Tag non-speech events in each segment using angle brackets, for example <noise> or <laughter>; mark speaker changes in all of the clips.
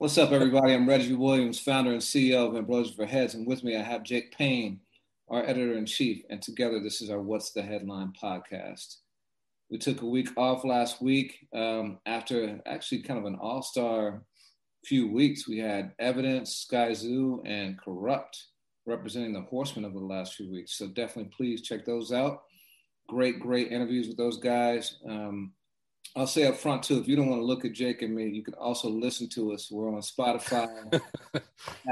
Speaker 1: What's up, everybody? I'm Reggie Williams, founder and CEO of Ambrosia for Heads, and with me I have Jake Paine, our editor in chief, and together this is our What's the Headline podcast. We took a week off last week um, after actually kind of an all star few weeks. We had Evidence, Skyzoo, and Corrupt representing the horsemen over the last few weeks. So definitely please check those out. Great, great interviews with those guys. Um, I'll say up front too, if you don't want to look at Jake and me, you can also listen to us. We're on Spotify, <laughs>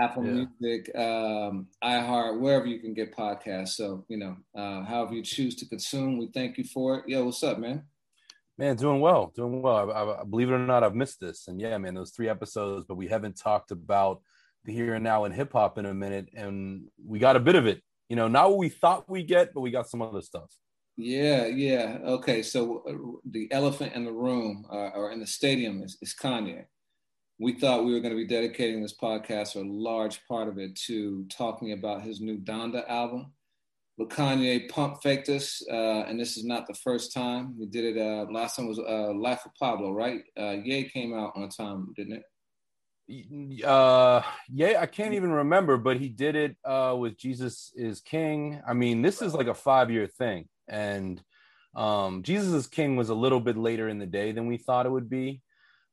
Speaker 1: Apple yeah. Music, um, iHeart, wherever you can get podcasts. So, you know, uh, however you choose to consume, we thank you for it. Yo, what's up, man?
Speaker 2: Man, doing well, doing well. I, I, believe it or not, I've missed this. And yeah, man, those three episodes, but we haven't talked about the here and now in hip hop in a minute. And we got a bit of it, you know, not what we thought we get, but we got some other stuff.
Speaker 1: Yeah, yeah. Okay, so uh, the elephant in the room uh, or in the stadium is, is Kanye. We thought we were going to be dedicating this podcast, or a large part of it, to talking about his new Donda album. But Kanye pump faked us, uh, and this is not the first time. We did it uh, last time was uh, Life of Pablo, right? Uh, Ye came out on time, didn't
Speaker 2: it? Uh, yeah, I can't even remember, but he did it uh, with Jesus is King. I mean, this is like a five year thing and um, Jesus is King was a little bit later in the day than we thought it would be.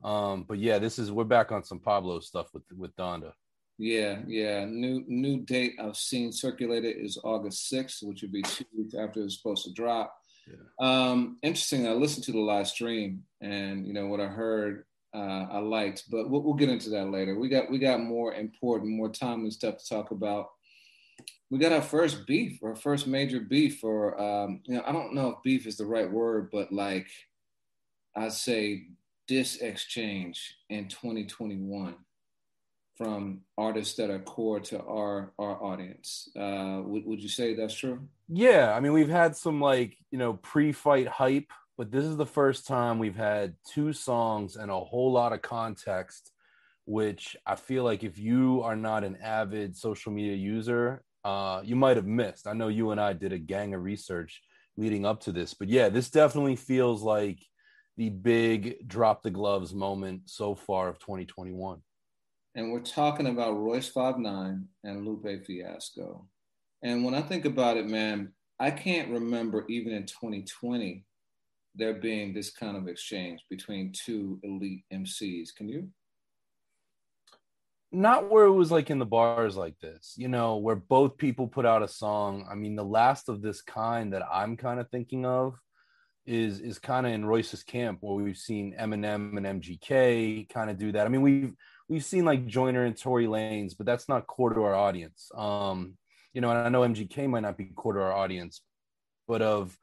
Speaker 2: Um, but yeah, this is we're back on some Pablo stuff with with Donda.
Speaker 1: Yeah, yeah. New new date I've seen circulated is August 6th, which would be two weeks after it's supposed to drop. Yeah. Um, interesting. I listened to the live stream, and you know what I heard, uh, I liked. But we'll, we'll get into that later. We got we got more important, more timely stuff to talk about we got our first beef, our first major beef, or um, you know, I don't know if beef is the right word, but like I'd say this exchange in 2021 from artists that are core to our our audience. Uh, would would you say that's true?
Speaker 2: Yeah, I mean we've had some like you know pre-fight hype, but this is the first time we've had two songs and a whole lot of context which I feel like if you are not an avid social media user uh, you might have missed. I know you and I did a gang of research leading up to this, but yeah, this definitely feels like the big drop the gloves moment so far of 2021.
Speaker 1: And we're talking about Royce Five Nine and Lupe Fiasco. And when I think about it, man, I can't remember even in 2020 there being this kind of exchange between two elite MCs. Can you?
Speaker 2: Not where it was like in the bars like this, you know, where both people put out a song. I mean, the last of this kind that I'm kind of thinking of is is kind of in Royce's camp where we've seen Eminem and MGK kind of do that. I mean, we've we've seen like Joyner and Tory Lanez, but that's not core to our audience. Um, you know, and I know MGK might not be core to our audience, but of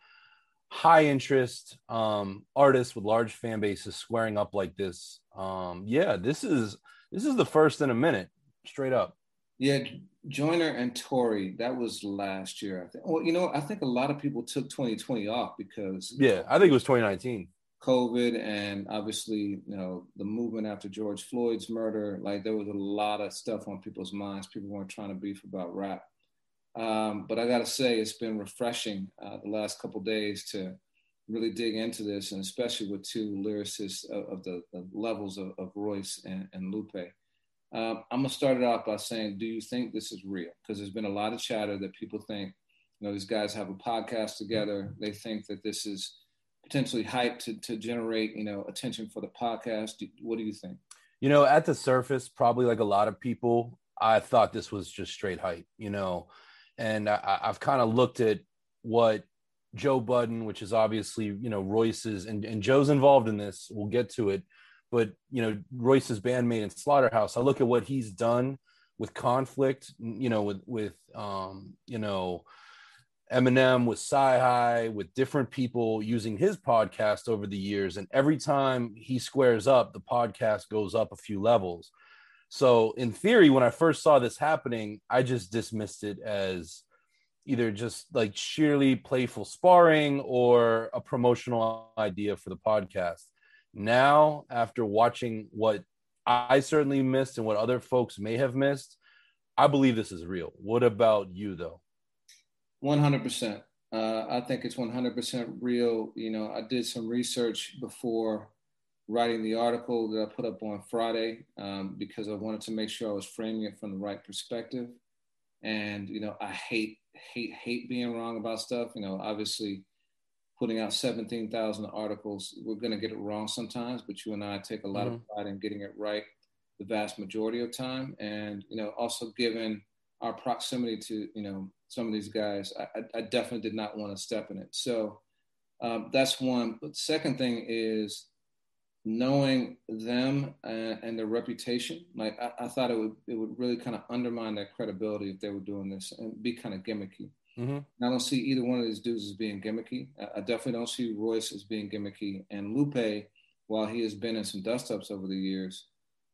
Speaker 2: high interest um artists with large fan bases squaring up like this. Um, yeah, this is this is the first in a minute, straight up.
Speaker 1: Yeah, Joyner and Tory, that was last year. I think. Well, you know, I think a lot of people took 2020 off because
Speaker 2: yeah, I think it was 2019.
Speaker 1: COVID and obviously, you know, the movement after George Floyd's murder. Like there was a lot of stuff on people's minds. People weren't trying to beef about rap. Um, but I got to say, it's been refreshing uh, the last couple days to really dig into this, and especially with two lyricists of, of the, the, levels of, of Royce and, and Lupe. Um, I'm gonna start it off by saying, do you think this is real? Because there's been a lot of chatter that people think, you know, these guys have a podcast together. They think that this is potentially hype to, to generate, you know, attention for the podcast. Do, what do you think?
Speaker 2: You know, at the surface, probably like a lot of people, I thought this was just straight hype, you know, and I, I've kind of looked at what Joe Budden, which is obviously, you know, Royce's and, and Joe's involved in this. We'll get to it. But, you know, Royce's bandmate in Slaughterhouse, I look at what he's done with conflict, you know, with, with, um, you know, Eminem, with Sci-Hi, with different people using his podcast over the years. And every time he squares up, the podcast goes up a few levels. So in theory, when I first saw this happening, I just dismissed it as either just like sheerly playful sparring or a promotional idea for the podcast. Now, after watching what I certainly missed and what other folks may have missed, I believe this is real. What about you, though?
Speaker 1: 100%. Uh, I think it's 100% real. You know, I did some research before writing the article that I put up on Friday um, because I wanted to make sure I was framing it from the right perspective. And, you know, I hate, hate, hate being wrong about stuff. You know, obviously, putting out 17,000 articles, we're going to get it wrong sometimes, but you and I take a lot mm-hmm. of pride in getting it right the vast majority of time. And, you know, also given our proximity to, you know, some of these guys, I, I definitely did not want to step in it. So um, that's one. But second thing is knowing them and, and their reputation. Like I, I, thought it would, it would really kind of undermine their credibility if they were doing this and be kind of gimmicky. Mm-hmm. I don't see either one of these dudes as being gimmicky. I definitely don't see Royce as being gimmicky. And Lupe, while he has been in some dust ups over the years,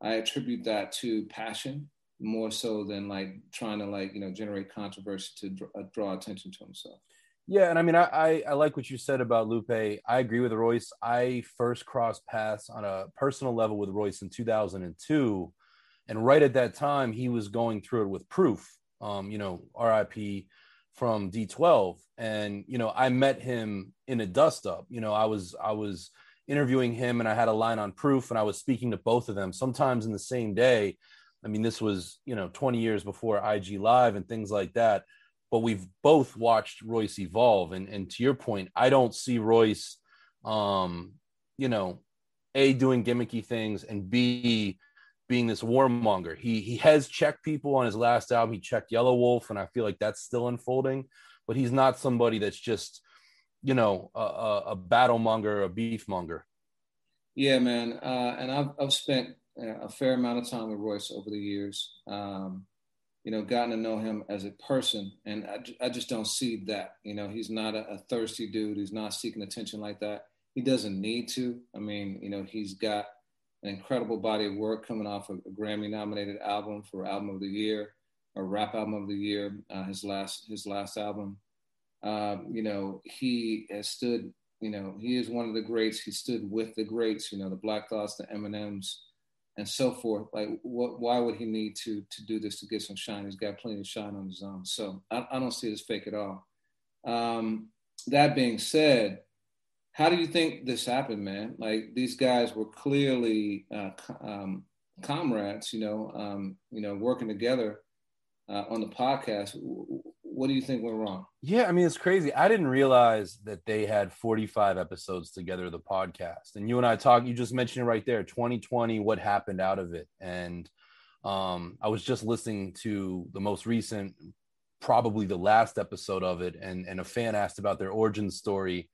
Speaker 1: I attribute that to passion more so than like trying to like you know generate controversy to draw, uh, draw attention to himself.
Speaker 2: Yeah, and I mean, I, I, I like what you said about Lupe. I agree with Royce. I first crossed paths on a personal level with Royce in 2002, and right at that time, he was going through it with Proof. Um, you know, R.I.P from D12 and you know I met him in a dust up you know I was I was interviewing him and I had a line on proof and I was speaking to both of them sometimes in the same day I mean this was you know 20 years before IG live and things like that but we've both watched Royce evolve and and to your point I don't see Royce um you know a doing gimmicky things and b being this warmonger. He he has checked people on his last album. He checked Yelawolf, and I feel like that's still unfolding. But he's not somebody that's just, you know, a, a, a battle monger, a beef monger.
Speaker 1: Yeah, man. Uh, and I've I've spent a fair amount of time with Royce over the years. Um, you know, gotten to know him as a person, and I, I just don't see that. You know, he's not a, a thirsty dude. He's not seeking attention like that. He doesn't need to. I mean, you know, he's got an incredible body of work coming off of a Grammy nominated album for album of the year a rap album of the year, uh, his last his last album. Um, you know, he has stood, you know, he is one of the greats. He stood with the greats, you know, the Black Thoughts, the Eminems, and so forth. Like, what, why would he need to to do this to get some shine? He's got plenty of shine on his own. So I, I don't see as fake at all. Um, that being said, how do you think this happened, man? Like these guys were clearly uh, um, comrades, you know, um, you know, working together uh, on the podcast. What do you think went wrong?
Speaker 2: Yeah, I mean, it's crazy. I didn't realize that they had 45 episodes together, the podcast. And you and I talk. You just mentioned it right there, 2020. What happened out of it? And um, I was just listening to the most recent, probably the last episode of it, and and a fan asked about their origin story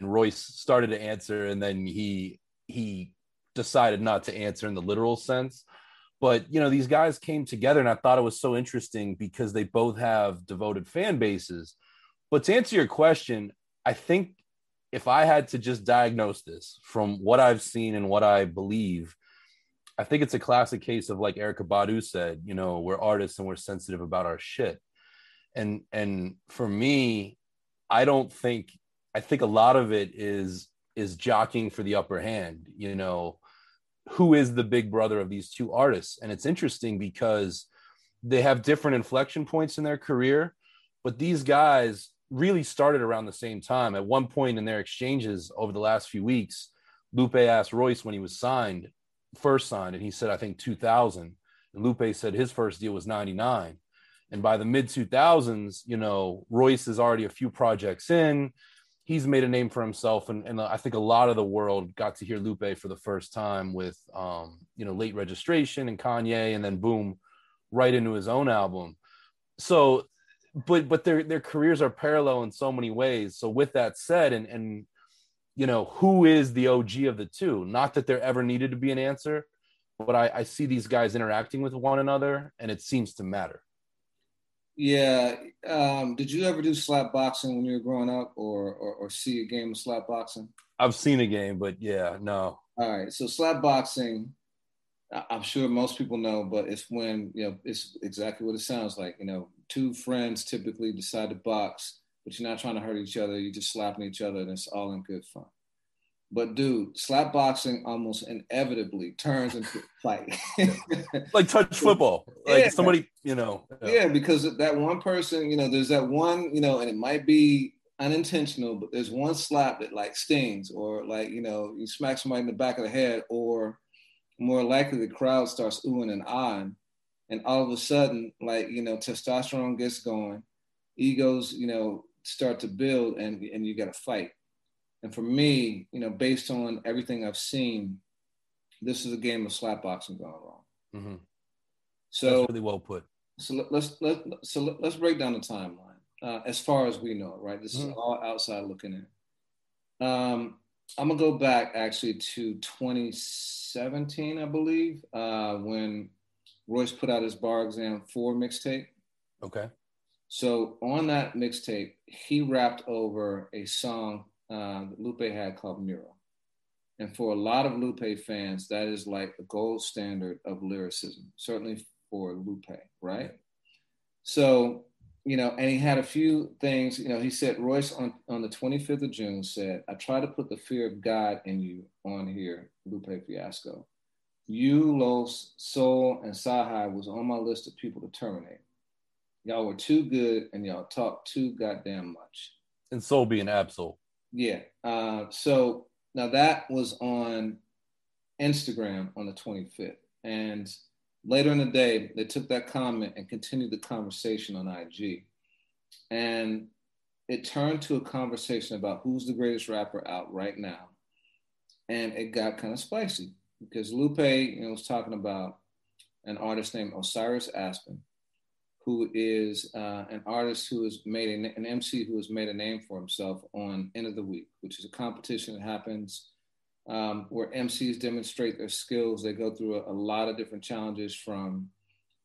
Speaker 2: and Royce started to answer, and then he he decided not to answer in the literal sense. But you know, these guys came together, and I thought it was so interesting because they both have devoted fan bases. But to answer your question, I think if I had to just diagnose this from what I've seen and what I believe, I think it's a classic case of like Erykah Badu said, you know, we're artists and we're sensitive about our shit. And and for me, I don't think I think a lot of it is is jockeying for the upper hand. You know, who is the big brother of these two artists? And it's interesting because they have different inflection points in their career, but these guys really started around the same time. At one point in their exchanges over the last few weeks, Lupe asked Royce when he was signed, first signed, and he said, I think 2000. And Lupe said his first deal was 99. And by the mid 2000s, you know, Royce is already a few projects in he's made a name for himself and, and i think a lot of the world got to hear lupe for the first time with um, you know late registration and kanye and then boom right into his own album. So but but their their careers are parallel in so many ways. So with that said and and you know who is the og of the two? Not that there ever needed to be an answer but i i see these guys interacting with one another and it seems to matter
Speaker 1: yeah. Um, did you ever do slap boxing when you were growing up or, or, or see a game of slap boxing?
Speaker 2: I've seen a game, but yeah, no.
Speaker 1: All right. So slap boxing I'm sure most people know, but it's when you know it's exactly what it sounds like. You know, two friends typically decide to box, but you're not trying to hurt each other. You're just slapping each other, and it's all in good fun. But dude, slap boxing almost inevitably turns into a fight. <laughs>
Speaker 2: like touch <laughs> football. Like yeah. somebody, you know.
Speaker 1: Yeah. yeah, because that one person, you know, there's that one, you know, and it might be unintentional, but there's one slap that like stings, or like, you know, you smack somebody in the back of the head, or more likely the crowd starts oohing and ahhing. And all of a sudden, like, you know, testosterone gets going, egos, you know, start to build and, and you got to fight. And for me, you know, based on everything I've seen, this is a game of slap boxing gone wrong. Mm-hmm.
Speaker 2: So That's really well put.
Speaker 1: So let's let so let's break down the timeline uh, as far as we know, right? This mm-hmm. is all outside looking in. Um, I'm gonna go back actually to 2017, I believe, uh, when Royce put out his bar exam four mixtape.
Speaker 2: Okay.
Speaker 1: So on that mixtape, he rapped over a song uh, Lupe had called Mural. And for a lot of Lupe fans, that is like the gold standard of lyricism, certainly for Lupe, right? So, you know, and he had a few things, you know, he said, Royce on, on the 25th of June said, I try to put the fear of God in you on here, Lupe Fiasco. You, Los, Soul, and CyHi was on my list of people to terminate. Y'all were too good and y'all talked too goddamn much.
Speaker 2: And Soul being Ab-Soul.
Speaker 1: Yeah. Uh, so now that was on Instagram on the 25th. And later in the day, they took that comment and continued the conversation on IG. And it turned to a conversation about who's the greatest rapper out right now. And it got kind of spicy because Lupe you know, was talking about an artist named Osiris Aspen, who is uh, an artist who has made a, an MC who has made a name for himself on End of the Weak, which is a competition that happens um, where MCs demonstrate their skills. They go through a, a lot of different challenges from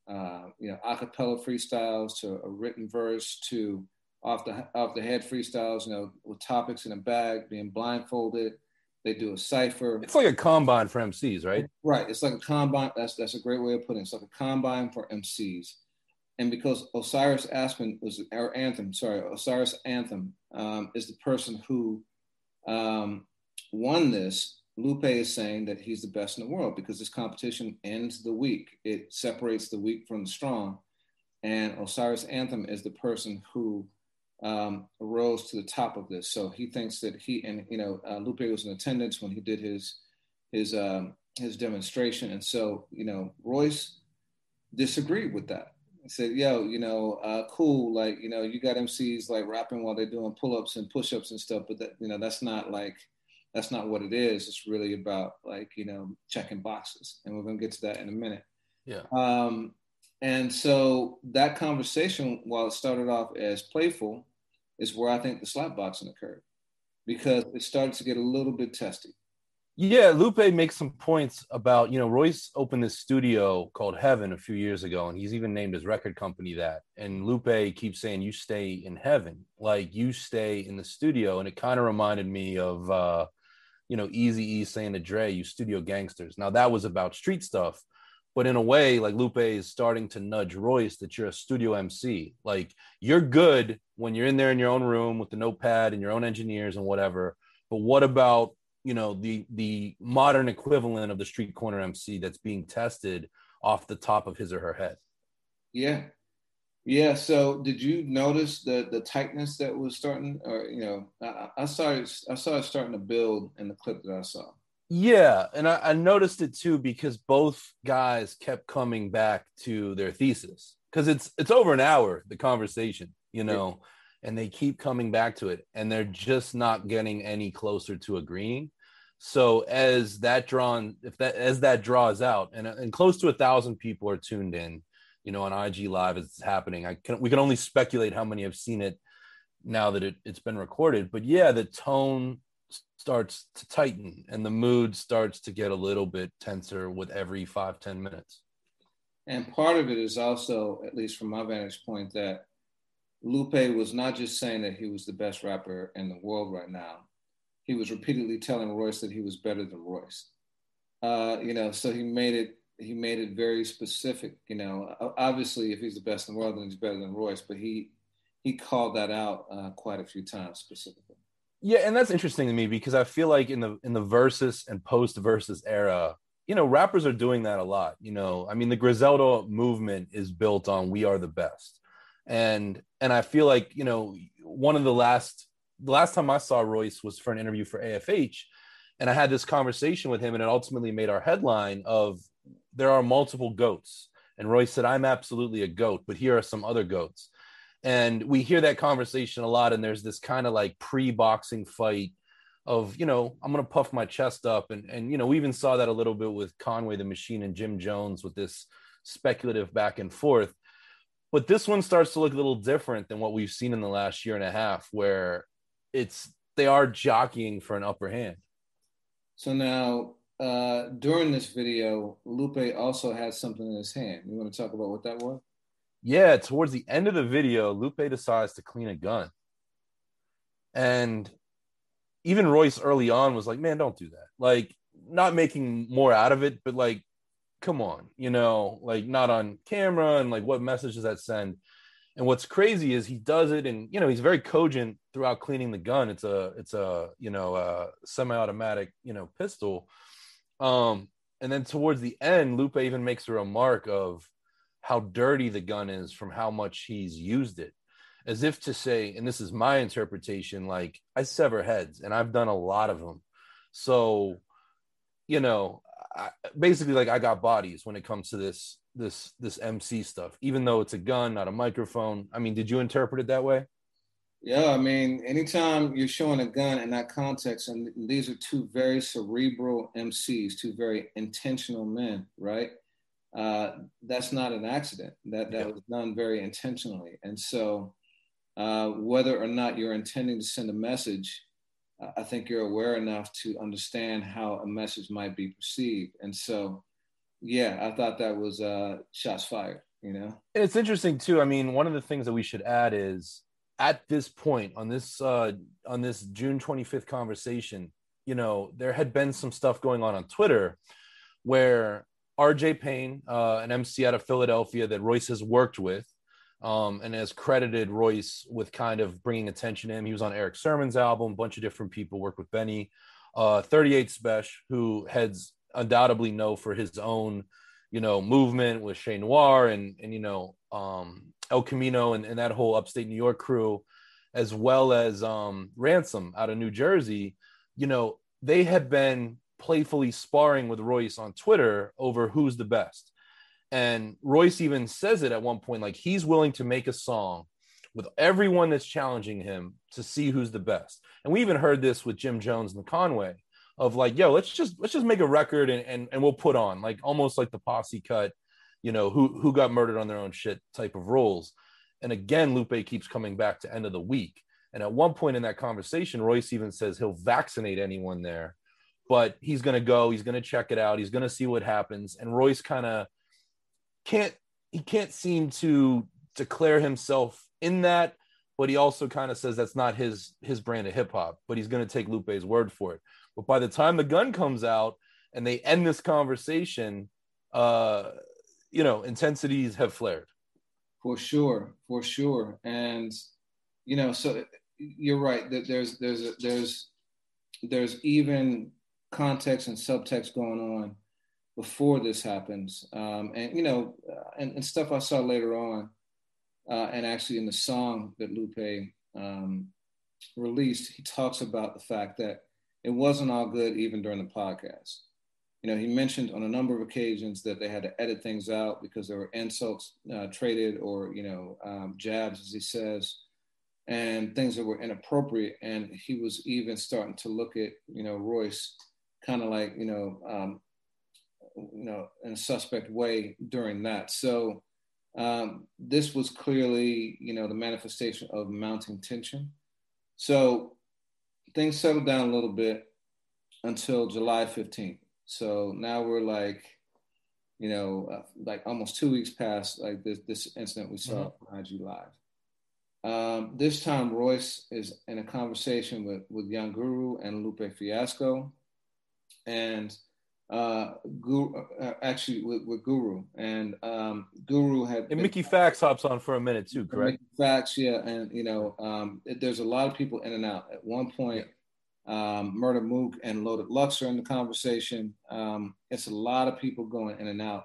Speaker 1: uh, you know acapella freestyles to a written verse to off the off the head freestyles. You know, with topics in a bag, being blindfolded. They do a cipher.
Speaker 2: It's like a combine for MCs, right?
Speaker 1: Right. It's like a combine. That's that's a great way of putting it. It's like a combine for MCs and because Osiris Aspen was our anthem, sorry, Osiris Anthem um, is the person who um, won this. Lupe is saying that he's the best in the world because this competition ends the weak. It separates the weak from the strong, and Osiris Anthem is the person who um, rose to the top of this. So he thinks that he and you know uh, Lupe was in attendance when he did his his um, his demonstration, and so you know Royce disagreed with that said, yo, you know, uh, cool. Like, you know, you got MCs like rapping while they're doing pull-ups and push-ups and stuff, but that, you know, that's not like, that's not what it is. It's really about like, you know, checking boxes. And we're going to get to that in a minute.
Speaker 2: Yeah.
Speaker 1: Um, and so that conversation, while it started off as playful, is where I think the slap boxing occurred because it started to get a little bit testy.
Speaker 2: Yeah, Lupe makes some points about, you know, Royce opened this studio called Heaven a few years ago, and he's even named his record company that. And Lupe keeps saying, You stay in heaven, like you stay in the studio. And it kind of reminded me of, uh, you know, Easy E saying to Dre, You studio gangsters. Now, that was about street stuff, but in a way, like Lupe is starting to nudge Royce that you're a studio MC. Like you're good when you're in there in your own room with the notepad and your own engineers and whatever. But what about you know the the modern equivalent of the street corner MC that's being tested off the top of his or her head.
Speaker 1: Yeah, yeah. So did you notice the the tightness that was starting, or you know, I, I started I saw it starting to build in the clip that I saw.
Speaker 2: Yeah, and I, I noticed it too because both guys kept coming back to their thesis because it's it's over an hour the conversation, you know. Yeah and they keep coming back to it and they're just not getting any closer to agreeing. So as that drawn if that as that draws out and, and close to a thousand people are tuned in you know on ig live as it's happening i can we can only speculate how many have seen it now that it, it's been recorded. But yeah the tone starts to tighten and the mood starts to get a little bit tenser with every five ten minutes.
Speaker 1: And part of it is also at least from my vantage point that Lupe was not just saying that he was the best rapper in the world right now. He was repeatedly telling Royce that he was better than Royce. Uh, you know, so he made it he made it very specific. You know, obviously, if he's the best in the world, then he's better than Royce. But he he called that out uh, quite a few times specifically.
Speaker 2: Yeah, and that's interesting to me because I feel like in the in the versus and post versus era, you know, rappers are doing that a lot. You know, I mean, the Griselda movement is built on "We are the best," and and I feel like you know one of the last the last time I saw Royce was for an interview for AFH, and I had this conversation with him, and it ultimately made our headline of there are multiple goats, and Royce said I'm absolutely a goat, but here are some other goats, and we hear that conversation a lot, and there's this kind of like pre-boxing fight of you know i'm to puff my chest up. And and you know we even saw that a little bit with conway the machine and jim jones with this speculative back and forth but this one starts to look a little different than what we've seen in the last year and a half where it's they are jockeying for an upper hand.
Speaker 1: So now uh during this video lupe also has something in his hand. You want to talk about what that was?
Speaker 2: Yeah towards the end of the video lupe decides to clean a gun. And even Royce early on was like, man, don't do that. Like, not making more out of it, but like, come on, you know, like not on camera and like what message does that send? And what's crazy is he does it, and you know, he's very cogent throughout cleaning the gun. It's a, it's a, you know, a semi-automatic, you know, pistol. Um, and then towards the end, Lupe even makes a remark of how dirty the gun is from how much he's used it as if to say, and this is my interpretation, like I sever heads and I've done a lot of them. So, you know, I, basically like I got bodies when it comes to this this this MC stuff, even though it's a gun, not a microphone. I mean, did you interpret it that way?
Speaker 1: Yeah, I mean, anytime you're showing a gun in that context, and these are two very cerebral MCs, two very intentional men, right? Uh, that's not an accident. That that yeah. was done very intentionally, and so uh, whether or not you're intending to send a message, I think you're aware enough to understand how a message might be perceived. And so, yeah, I thought that was uh, shots fired, you know?
Speaker 2: And it's interesting too. I mean, one of the things that we should add is at this point on this, uh, on this June 25th conversation, you know, there had been some stuff going on on Twitter where RJ Payne, uh, an MC out of Philadelphia that Royce has worked with, um, and has credited Royce with kind of bringing attention to him. He was on Erick Sermon's album, a bunch of different people worked with Benny. Uh, 38 Spesh, who heads undoubtedly know for his own, you know, movement with Che Noir and, and you know, um, El Camino and, and that whole upstate New York crew, as well as um, Ransom out of New Jersey, you know, they had been playfully sparring with Royce on Twitter over who's the best. And Royce even says it at one point, like he's willing to make a song with everyone that's challenging him to see who's the best. And we even heard this with Jim Jones and Conway of like, yo, let's just let's just make a record and and, and we'll put on like almost like the posse cut, you know, who who got murdered on their own shit type of roles. And again, Lupe keeps coming back to end of the weak. And at one point in that conversation, Royce even says he'll vaccinate anyone there, but he's to go, he's to check it out, he's to see what happens. And Royce kind of can't he can't seem to declare himself in that but he also kind of says that's not his his brand of hip hop but he's going to take Lupe's word for it. But by the time the gun comes out and they end this conversation uh you know intensities have flared.
Speaker 1: For sure for sure. And you know so you're right that there's there's a, there's there's even context and subtext going on before this happens. Um, and, you know, uh, and, and, stuff I saw later on, uh, and actually in the song that Lupe um, released, he talks about the fact that it wasn't all good even during the podcast. You know, he mentioned on a number of occasions that they had to edit things out because there were insults uh, traded or, you know, um, jabs, as he says, and things that were inappropriate. And he was even starting to look at, you know, Royce kind of like, you know, um, you know, in a suspect way during that. So um, this was clearly, you know, the manifestation of mounting tension. So things settled down a little bit until July 15th. So now we're like, you know, uh, like almost two weeks past like this, this incident we saw mm-hmm. on IG Live. Um, this time, Royce is in a conversation with, with Young Guru and Lupe Fiasco. And uh, Guru, uh, actually with, with, Guru, and um, Guru had
Speaker 2: and Mickey Factz hops on for a minute too, correct?
Speaker 1: Mickey Factz, yeah, and you know, um, it, there's a lot of people in and out. At one point, um, Murda Mook and Loaded Lux are in the conversation. Um, it's a lot of people going in and out,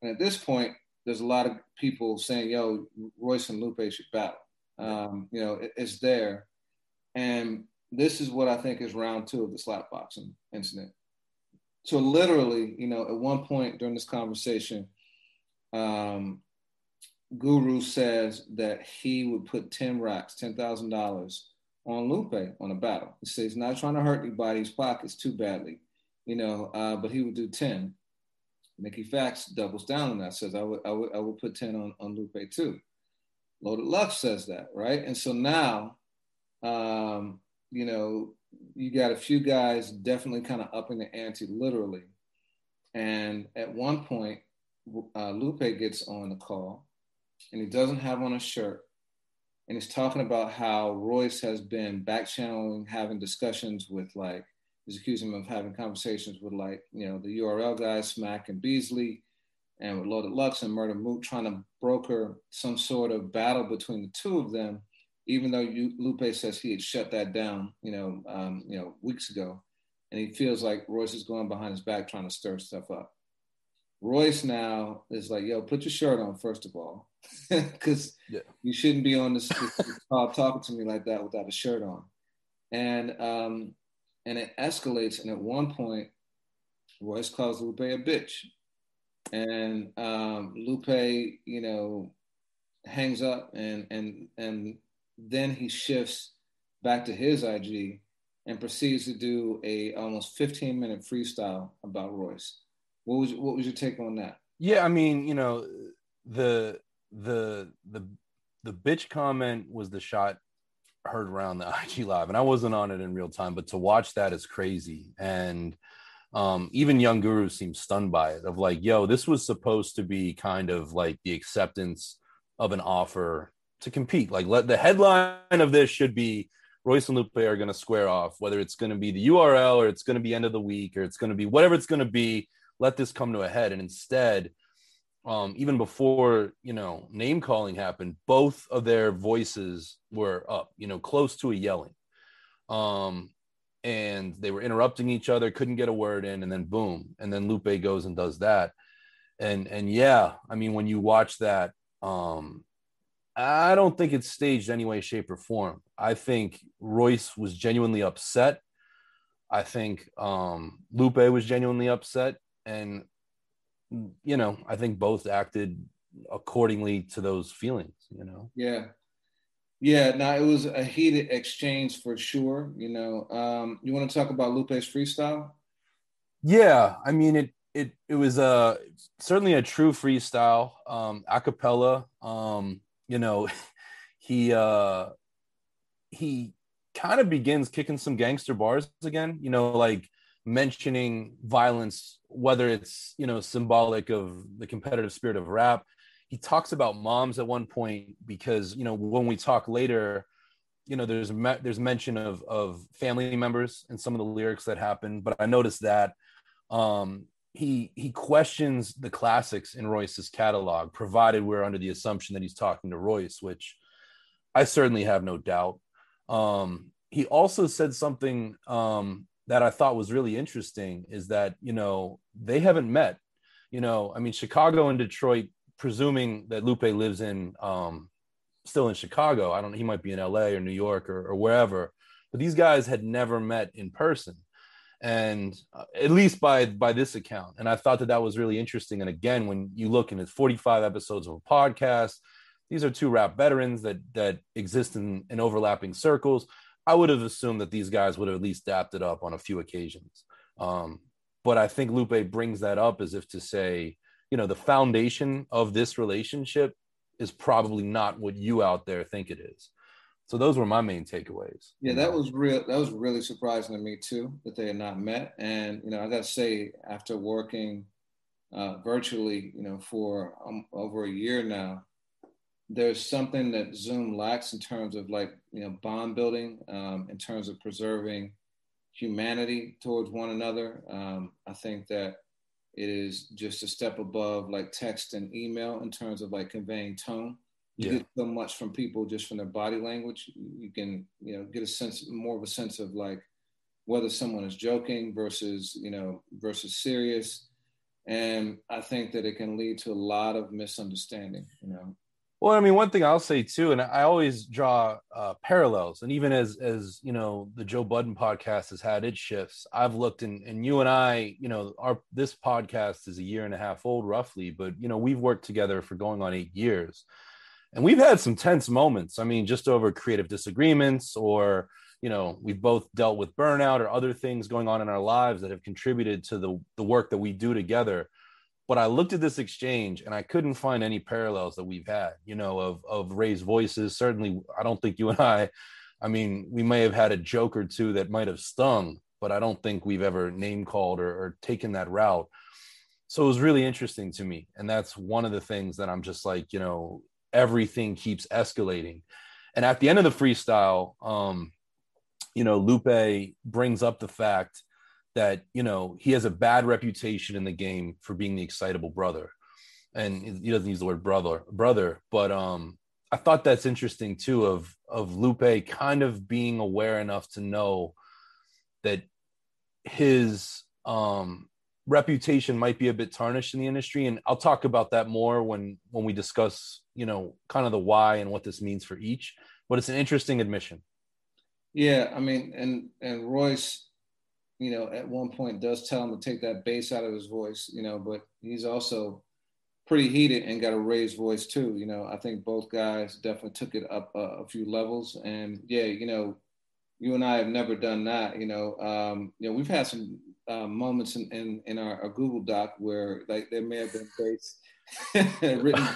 Speaker 1: and at this point, there's a lot of people saying, "Yo, Royce and Lupe should battle." Um, you know, it, it's there, and this is what I think is round two of the slapboxing incident so literally, you know, at one point during this conversation, um, Guru says that he would put 10 racks, $10,000 on Lupe on a battle. He says he's not trying to hurt anybody's pockets too badly, you know, uh, but he would do 10. Mickey Factz doubles down on that, says I would, I would, I would put 10 on, on Lupe too. Loaded Lux says that, right? And so now, um, you know, you got a few guys definitely kind of upping the ante literally. And at one point, uh, Lupe gets on the call and he doesn't have on a shirt. And he's talking about how Royce has been back channeling, having discussions with like, he's accusing him of having conversations with like, you know, the URL guys, Smack and Beasley, and with Loaded Lux and Murda Mook trying to broker some sort of battle between the two of them even though you, Lupe says he had shut that down, you know, um, you know, weeks ago, and he feels like Royce is going behind his back trying to stir stuff up. Royce now is like, yo, put your shirt on first of all, <laughs> because yeah. you shouldn't be on this, this <laughs> call talking to me like that without a shirt on, and um, and it escalates, and at one point, Royce calls Lupe a bitch, and um, Lupe, you know, hangs up and and and then he shifts back to his IG and proceeds to do a almost 15 minute freestyle about Royce. What was what was your take on that?
Speaker 2: Yeah, I mean, you know, the the the the bitch comment was the shot heard around the <laughs> IG live, and I wasn't on it in real time, but to watch that is crazy. And um, even young guru seems stunned by it of like, yo, this was supposed to be kind of like the acceptance of an offer to compete. Like let the headline of this should be Royce and Lupe are going to square off, whether it's going to be the URL or it's going to be end of the weak or it's going to be whatever it's going to be. Let this come to a head. And instead, um, even before you know name calling happened, both of their voices were up, you know, close to a yelling, um, and they were interrupting each other, couldn't get a word in, and then boom, and then Lupe goes and does that, and and yeah, I mean when you watch that, um, I don't think it's staged any way, shape, or form. I think Royce was genuinely upset. I think um, Lupe was genuinely upset, and you know, I think both acted accordingly to those feelings. You know.
Speaker 1: Yeah. Yeah, now it was a heated exchange for sure. You know, um, you want to talk about Lupe's freestyle?
Speaker 2: Yeah, I mean it. It it was a certainly a true freestyle, um, acapella. Um, you know, <laughs> he uh he kind of begins kicking some gangster bars again, you know, like mentioning violence, whether it's, you know, symbolic of the competitive spirit of rap. He talks about moms at one point because, you know, when we talk later, you know, there's me- there's mention of of family members in some of the lyrics that happen, but I noticed that um he he questions the classics in Royce's catalog, provided we're under the assumption that he's talking to Royce, which I certainly have no doubt. Um, he also said something um, that I thought was really interesting is that you know they haven't met. You know, I mean, Chicago and Detroit, presuming that Lupe lives in um, still in Chicago. I don't know. He might be in L.A. or New York or, or wherever. But these guys had never met in person and uh, at least by by this account. And i thought that that was really interesting. And again when you look in his 45 episodes of a podcast these are two rap veterans that that exist in, in overlapping circles. I would have assumed that these guys would have at least dapped it up on a few occasions. Um, but i think lupe brings that up as if to say you know the foundation of this relationship is probably not what you out there think it is so those were my main takeaways.
Speaker 1: Yeah, that was real. That was really surprising to me too that they had not met. And you know, I got to say, after working uh, virtually, you know, for um, over a year now, there's something that Zoom lacks in terms of like you know bond building, um, in terms of preserving humanity towards one another. Um, I think that it is just a step above like text and email in terms of like conveying tone. You yeah. get so much from people just from their body language. You can, you know, get a sense more of a sense of like whether someone is joking versus, you know, versus serious. And I think that it can lead to a lot of misunderstanding, you know.
Speaker 2: Well, I mean, one thing I'll say too, and I always draw uh, parallels, and even as as you know, the Joe Budden podcast has had its shifts. I've looked, and and you and I, you know, our this podcast is a year and a half old, roughly, but you know, we've worked together for going on eight years, and we've had some tense moments. I mean, just over creative disagreements, or you know, we've both dealt with burnout or other things going on in our lives that have contributed to the the work that we do together but I looked at this exchange and I couldn't find any parallels that we've had, you know, of of raised voices. Certainly, I don't think you and I, I mean, we may have had a joke or two that might have stung, but I don't think we've ever name called or, or taken that route. So it was really interesting to me, and that's one of the things that I'm just like, you know, everything keeps escalating. And at the end of the freestyle, um, you know, Lupe brings up the fact that you know he has a bad reputation in the game for being the excitable brother and he doesn't use the word brother brother but um i thought that's interesting too of of lupe kind of being aware enough to know that his um reputation might be a bit tarnished in the industry and i'll talk about that more when when we discuss you know kind of the why and what this means for each but it's an interesting admission
Speaker 1: yeah i mean and and royce you know, at one point does tell him to take that bass out of his voice, you know, but he's also pretty heated and got a raised voice too. You know, I think both guys definitely took it up a, a few levels. And yeah, you know, you and I have never done that. You know, um, you know, we've had some uh, moments in, in, in our, our, Google Doc where like there may have been bass <laughs> written,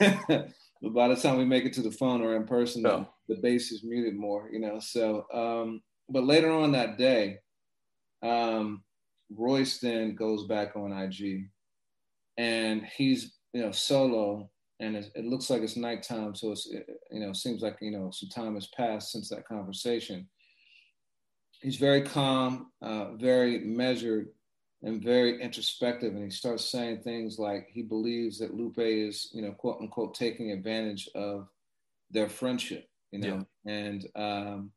Speaker 1: <laughs> but by the time we make it to the phone or in person, no. the, the bass is muted more. You know, so um, but later on that day, um, Royce then goes back on IG, and he's you know solo, and it, it looks like it's nighttime, so it's it, you know seems like you know some time has passed since that conversation. He's very calm, uh, very measured, and very introspective, and he starts saying things like he believes that Lupe is you know quote unquote taking advantage of their friendship, you know, yeah. and um,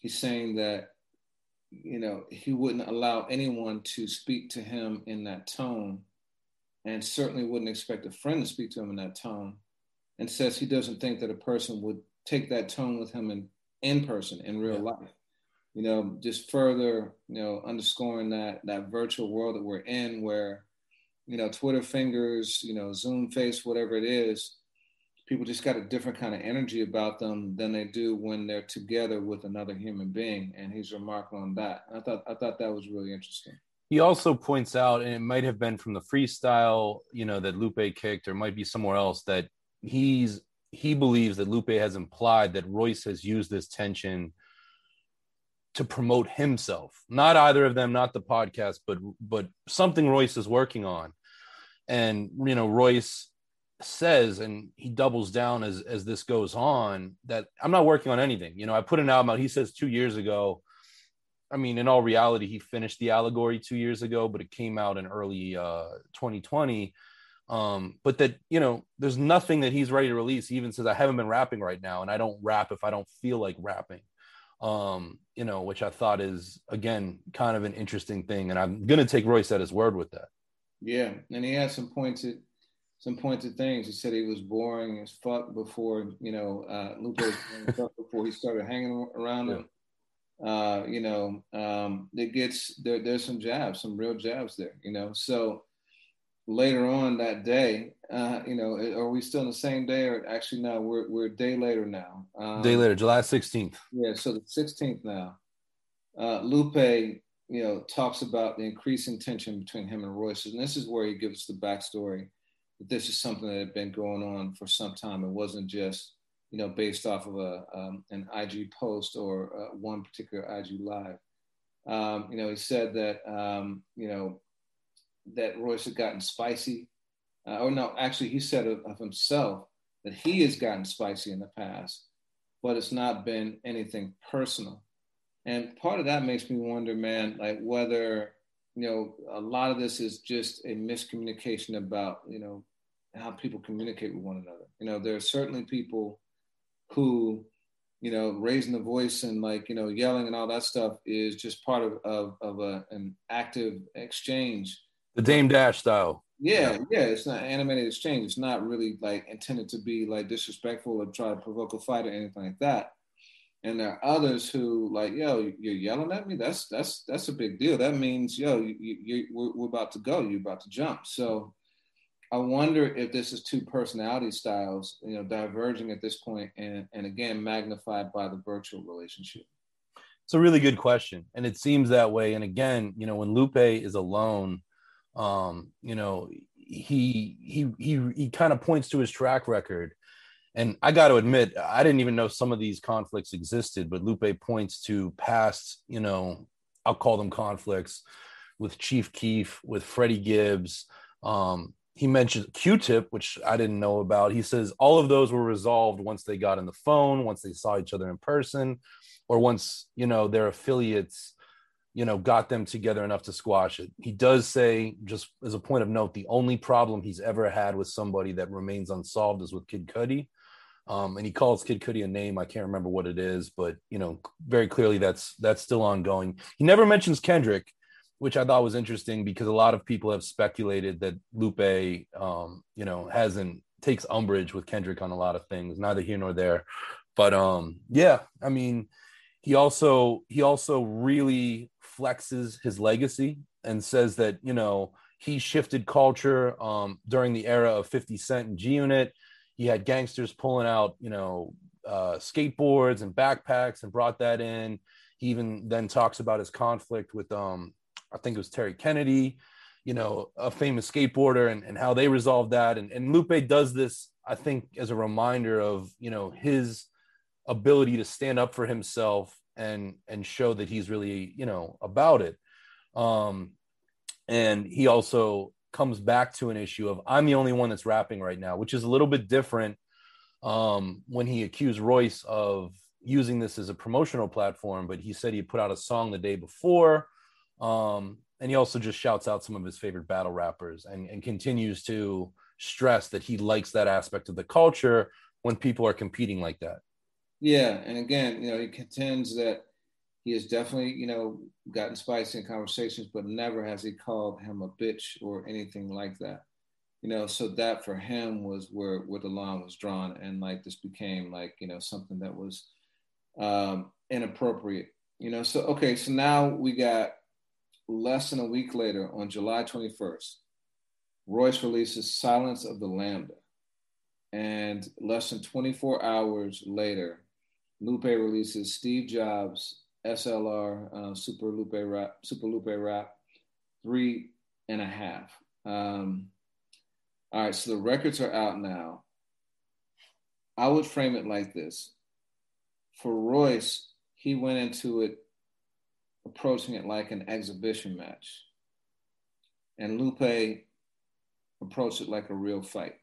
Speaker 1: he's saying that you know, he wouldn't allow anyone to speak to him in that tone, and certainly wouldn't expect a friend to speak to him in that tone, and says he doesn't think that a person would take that tone with him in, in person, in real yeah. life. You know, just further, you know, underscoring that that virtual world that we're in where, you know, Twitter fingers, you know, Zoom face, whatever it is, people just got a different kind of energy about them than they do when they're together with another human being. And he's remarkable on that. I thought i thought that was really interesting.
Speaker 2: He also points out and it might have been from the freestyle you know that lupe kicked or might be somewhere else that he's he believes that lupe has implied that royce has used this tension to promote himself not either of them not the podcast but but something royce is working on and you know royce says and he doubles down as as this goes on that I'm not working on anything. You know, I put an album out. He says two years ago. I mean, in all reality, he finished the allegory two years ago, but it came out in early uh 2020. Um, but that you know, there's nothing that he's ready to release. He even says I haven't been rapping right now, and I don't rap if I don't feel like rapping. Um, you know, which I thought is again kind of an interesting thing, and I'm gonna take Royce at his word with that.
Speaker 1: Yeah, and he had some pointed some pointed things. He said he was boring as fuck before, you know, uh, Lupe before he started hanging around him. Uh, you know, um, it gets there. There's some jabs, some real jabs there. You know, so later on that day, uh, you know, are we still in the same day or actually no? We're we're a day later now.
Speaker 2: Um, day later, July 16th.
Speaker 1: Yeah, so the 16th now. Uh, Lupe, you know, talks about the increasing tension between him and Royce, and this is where he gives the backstory that this is something that had been going on for some time. It wasn't just, you know, based off of a um, an IG post or uh, one particular IG live. Um, you know, he said that, um, you know, that Royce had gotten spicy. Uh, or no, actually, he said of, of himself that he has gotten spicy in the past, but it's not been anything personal. And part of that makes me wonder, man, like whether, you know, a lot of this is just a miscommunication about, you know, how people communicate with one another. You know, there are certainly people who, you know, raising the voice and like, you know, yelling and all that stuff is just part of, of, of a, an active exchange.
Speaker 2: The Dame Dash style.
Speaker 1: Yeah, yeah, it's not animated exchange. It's not really like intended to be like disrespectful or try to provoke a fight or anything like that. And there are others who like, yo, you're yelling at me. That's that's that's a big deal. That means, yo, you, you, we're, we're about to go. You're about to jump. So I wonder if this is two personality styles, you know, diverging at this point, and and again magnified by the virtual relationship.
Speaker 2: It's a really good question, and it seems that way. And again, you know, when Lupe is alone, um, you know, he he he he kind of points to his track record. And I got to admit, I didn't even know some of these conflicts existed, but Lupe points to past, you know, I'll call them conflicts with Chief Keef, with Freddie Gibbs, um, he mentions Q-Tip, which I didn't know about. He says all of those were resolved once they got on the phone, once they saw each other in person, or once you know their affiliates, you know, got them together enough to squash it. He does say, just as a point of note, the only problem he's ever had with somebody that remains unsolved is with Kid Cudi. Um, and he calls Kid Cudi a name. I can't remember what it is, but you know, very clearly that's that's still ongoing. He never mentions Kendrick, which I thought was interesting because a lot of people have speculated that Lupe, um, you know, hasn't takes umbrage with Kendrick on a lot of things. Neither here nor there, but um, yeah, I mean, he also he also really flexes his legacy and says that you know he shifted culture um, during the era of 50 Cent and G Unit. He had gangsters pulling out, you know, uh, skateboards and backpacks and brought that in. He even then talks about his conflict with um, I think it was Terry Kennedy, you know, a famous skateboarder, and, and how they resolved that. And, and Lupe does this, I think, as a reminder of, you know, his ability to stand up for himself and and show that he's really, you know, about it. Um, and he also comes back to an issue of I'm the only one that's rapping right now, which is a little bit different um, when he accused Royce of using this as a promotional platform, but he said he put out a song the day before um, and he also just shouts out some of his favorite battle rappers and, and continues to stress that he likes that aspect of the culture when people are competing like that.
Speaker 1: Yeah, and again, you know, he contends that he has definitely, you know, gotten spicy in conversations, but never has he called him a bitch or anything like that. You know, so that for him was where where the line was drawn, and like this became like you know something that was um, inappropriate. You know, so okay, so now we got less than a week later, on July 21st, Royce releases Silence of the Lambda. And less than 24 hours later, Lupe releases Steve Jobs SLR uh, Super Lupe Rap, Super Lupe Rap, three and a half. Um, all right, so the records are out now. I would frame it like this: for Royce, he went into it approaching it like an exhibition match. And Lupe approached it like a real fight.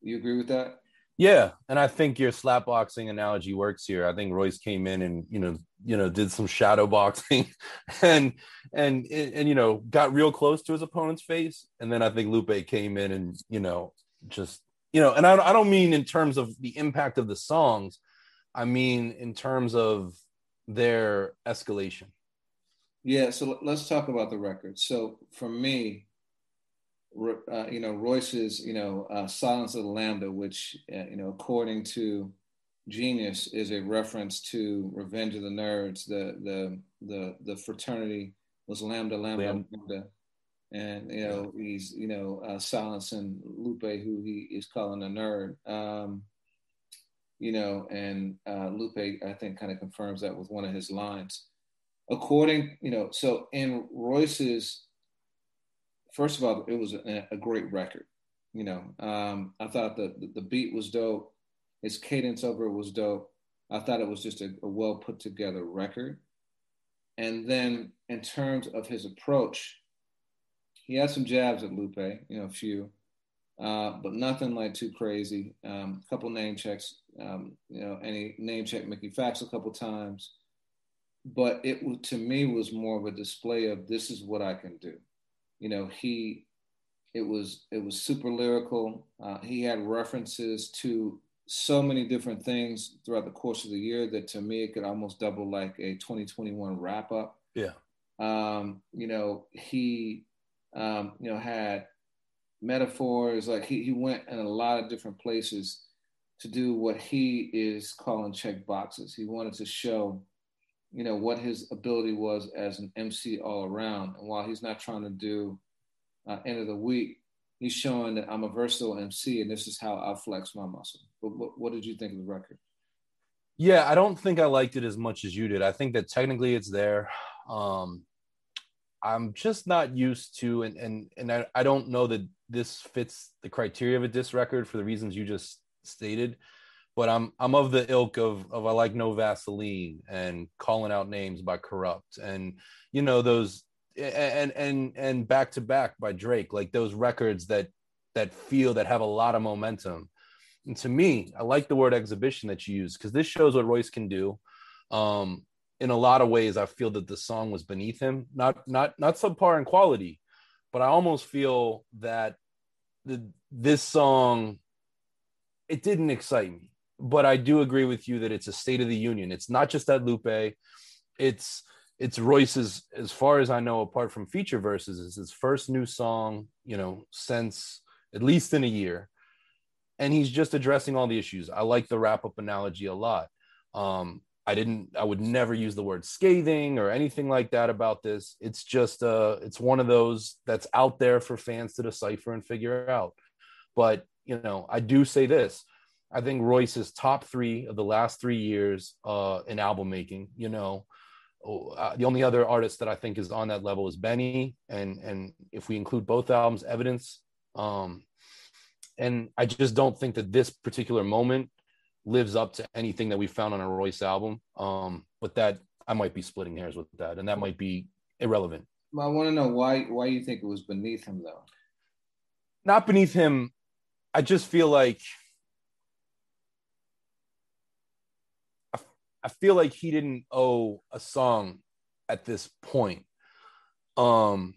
Speaker 1: You agree with that?
Speaker 2: Yeah, and I think your slap boxing analogy works here. I think Royce came in and you know, you know, did some shadow <laughs> boxing, and and and you know, got real close to his opponent's face, and then I think Lupe came in and you know, just you know, and I, I don't mean in terms of the impact of the songs, I mean in terms of their escalation?
Speaker 1: Yeah, so let's talk about the record. So for me, uh, you know, Royce's, you know, uh, Silence of the Lambda, which, uh, you know, according to Genius, is a reference to Revenge of the Nerds. The the the the fraternity was Lambda Lambda Lambda, Lambda. and you know he's you know uh, silencing Lupe, who he is calling a nerd. Um, you know, and uh, Lupe, I think, kind of confirms that with one of his lines. According, you know, so in Royce's, first of all, it was a, a great record. You know, um, I thought the, the beat was dope. His cadence over it was dope. I thought it was just a, a well put together record. And then in terms of his approach, he had some jabs at Lupe, you know, a few. uh, but nothing like too crazy. Um, a couple name checks, um, you know, any name check Mickey Factz a couple times, but it to me was more of a display of this is what I can do. You know, he it was it was super lyrical. Uh, he had references to so many different things throughout the course of the year that to me it could almost double like a 2021 wrap up.
Speaker 2: Yeah.
Speaker 1: Um, you know, he um, you know had metaphors like he, he went in a lot of different places to do what he is calling check boxes. He wanted to show, you know, what his ability was as an MC all around. And while he's not trying to do uh, end of the weak, he's showing that I'm a versatile MC and this is how I flex my muscle. But what, what did you think of the record?
Speaker 2: Yeah, I don't think I liked it as much as you did. I think that technically it's there. Um, I'm just not used to, and and and I, I don't know that this fits the criteria of a disc record for the reasons you just stated. But I'm I'm of the ilk of of I like no Vaseline and calling out names by corrupt and you know those and and and back to back by Drake, like those records that that feel that have a lot of momentum. And to me, I like the word exhibition that you use because this shows what Royce can do. Um, in a lot of ways, I feel that the song was beneath him, not not not subpar in quality, but I almost feel that the this song it didn't excite me. But I do agree with you that it's a state of the union. It's not just that Lupe, it's it's Royce's, as far as I know, apart from feature verses, is his first new song, you know, since at least in a year. And he's just addressing all the issues. I like the wrap up analogy a lot. Um, I didn't, I would never use the word scathing or anything like that about this. It's just, uh, it's one of those that's out there for fans to decipher and figure out. But, you know, I do say this I think Royce's top three of the last three years uh, in album making, you know, uh, the only other artist that I think is on that level is Benny, and and if we include both albums, Evidence. Um, and I just don't think that this particular moment lives up to anything that we found on a Royce album. Um, but that I might be splitting hairs with that, and that might be irrelevant.
Speaker 1: I want to know why why you think it was beneath him though.
Speaker 2: Not beneath him. I just feel like I feel like he didn't owe a song at this point. Um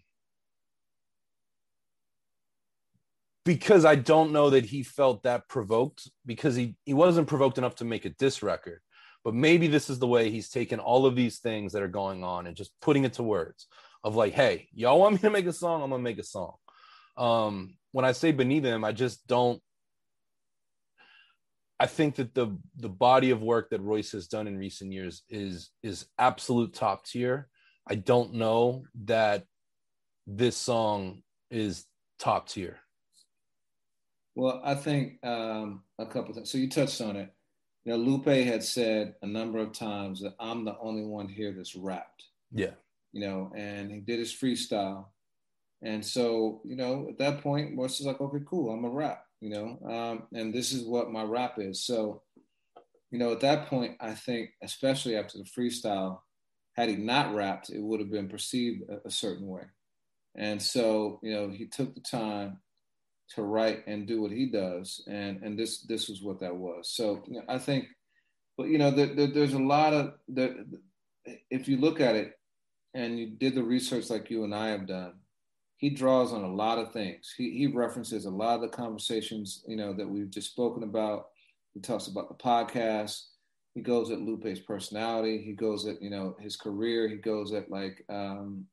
Speaker 2: because I don't know that he felt that provoked because he he wasn't provoked enough to make a diss record. But maybe this is the way he's taken all of these things that are going on and just putting it to words of like, hey, y'all want me to make a song? I'm gonna make a song. Um, when I say beneath him, I just don't I think that the the body of work that Royce has done in recent years is is absolute top tier. I don't know that this song is top tier.
Speaker 1: Well, I think um, a couple things. So you touched on it. You know, Lupe had said a number of times that I'm the only one here that's rapped.
Speaker 2: Yeah.
Speaker 1: You know, and he did his freestyle. And so, you know, at that point, Royce is like, okay, cool, I'm a rap you know, um, and this is what my rap is. So, you know, at that point, I think, especially after the freestyle, had he not rapped, it would have been perceived a, a certain way. And so, you know, he took the time to write and do what he does, and and this this was what that was. So, you know, I think, but you know, the, the, there's a lot of the, if you look at it, and you did the research like you and I have done, he draws on a lot of things. He, he references a lot of the conversations, you know, that we've just spoken about. He talks about the podcast. He goes at Lupe's personality. He goes at, you know, his career. He goes at like um,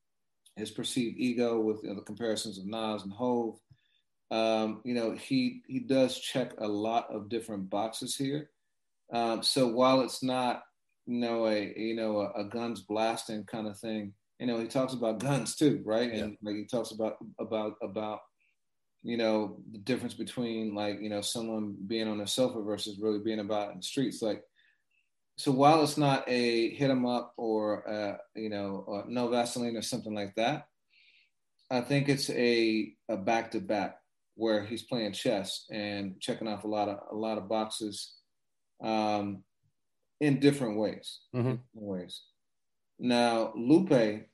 Speaker 1: his perceived ego with you know, the comparisons of Nas and Hov. Um, you know, he he does check a lot of different boxes here. Um, so while it's not, you know, a you know a, a guns blasting kind of thing, you know, he talks about guns too, right? And yeah. like he talks about about about you know the difference between like you know someone being on a sofa versus really being about in the streets. Like, so while it's not a hit 'em up or uh, you know no Vaseline or something like that, I think it's a a back to back where he's playing chess and checking off a lot of a lot of boxes um, in different ways. Mm-hmm. Different ways. Now Lupe,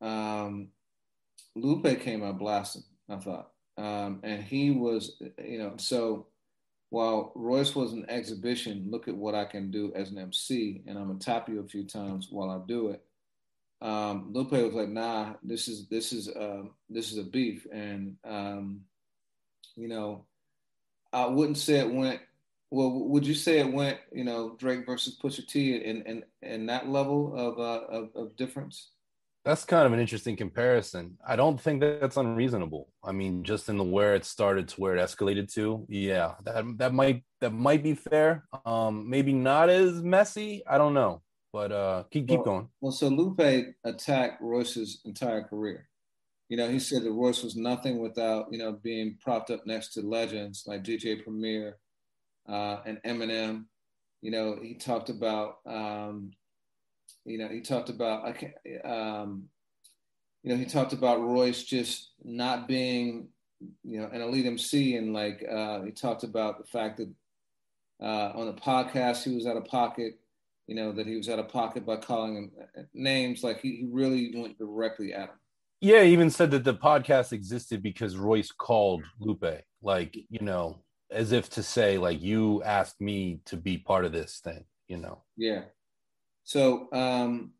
Speaker 1: um, Lupe came out blasting. I thought um, and he was, you know, so while Royce was an exhibition, look at what I can do as an MC, and I'm gonna top you a few times while I do it. Um, Lupe was like, "Nah, this is this is uh, this is a beef," and um, you know, I wouldn't say it went. Well, would you say it went? You know, Drake versus Pusha T, in in in that level of uh, of, of difference?
Speaker 2: That's kind of an interesting comparison. I don't think that that's unreasonable. I mean, just in the where it started to where it escalated to, yeah, that that might that might be fair. Um, maybe not as messy. I don't know, but uh, keep keep
Speaker 1: well,
Speaker 2: going.
Speaker 1: Well, so Lupe attacked Royce's entire career. You know, he said that Royce was nothing without you know being propped up next to legends like DJ Premier uh, and Eminem. You know, he talked about um, you know, he talked about I can't, um, you know, he talked about Royce just not being, you know, an elite MC, and like uh, he talked about the fact that uh, on the podcast he was out of pocket, you know, that he was out of pocket by calling him uh, names. Like he, he really went directly at him.
Speaker 2: Yeah, he even said that the podcast existed because Royce called Lupe, like you know, as if to say, like you asked me to be part of this thing, you know.
Speaker 1: Yeah, so, um,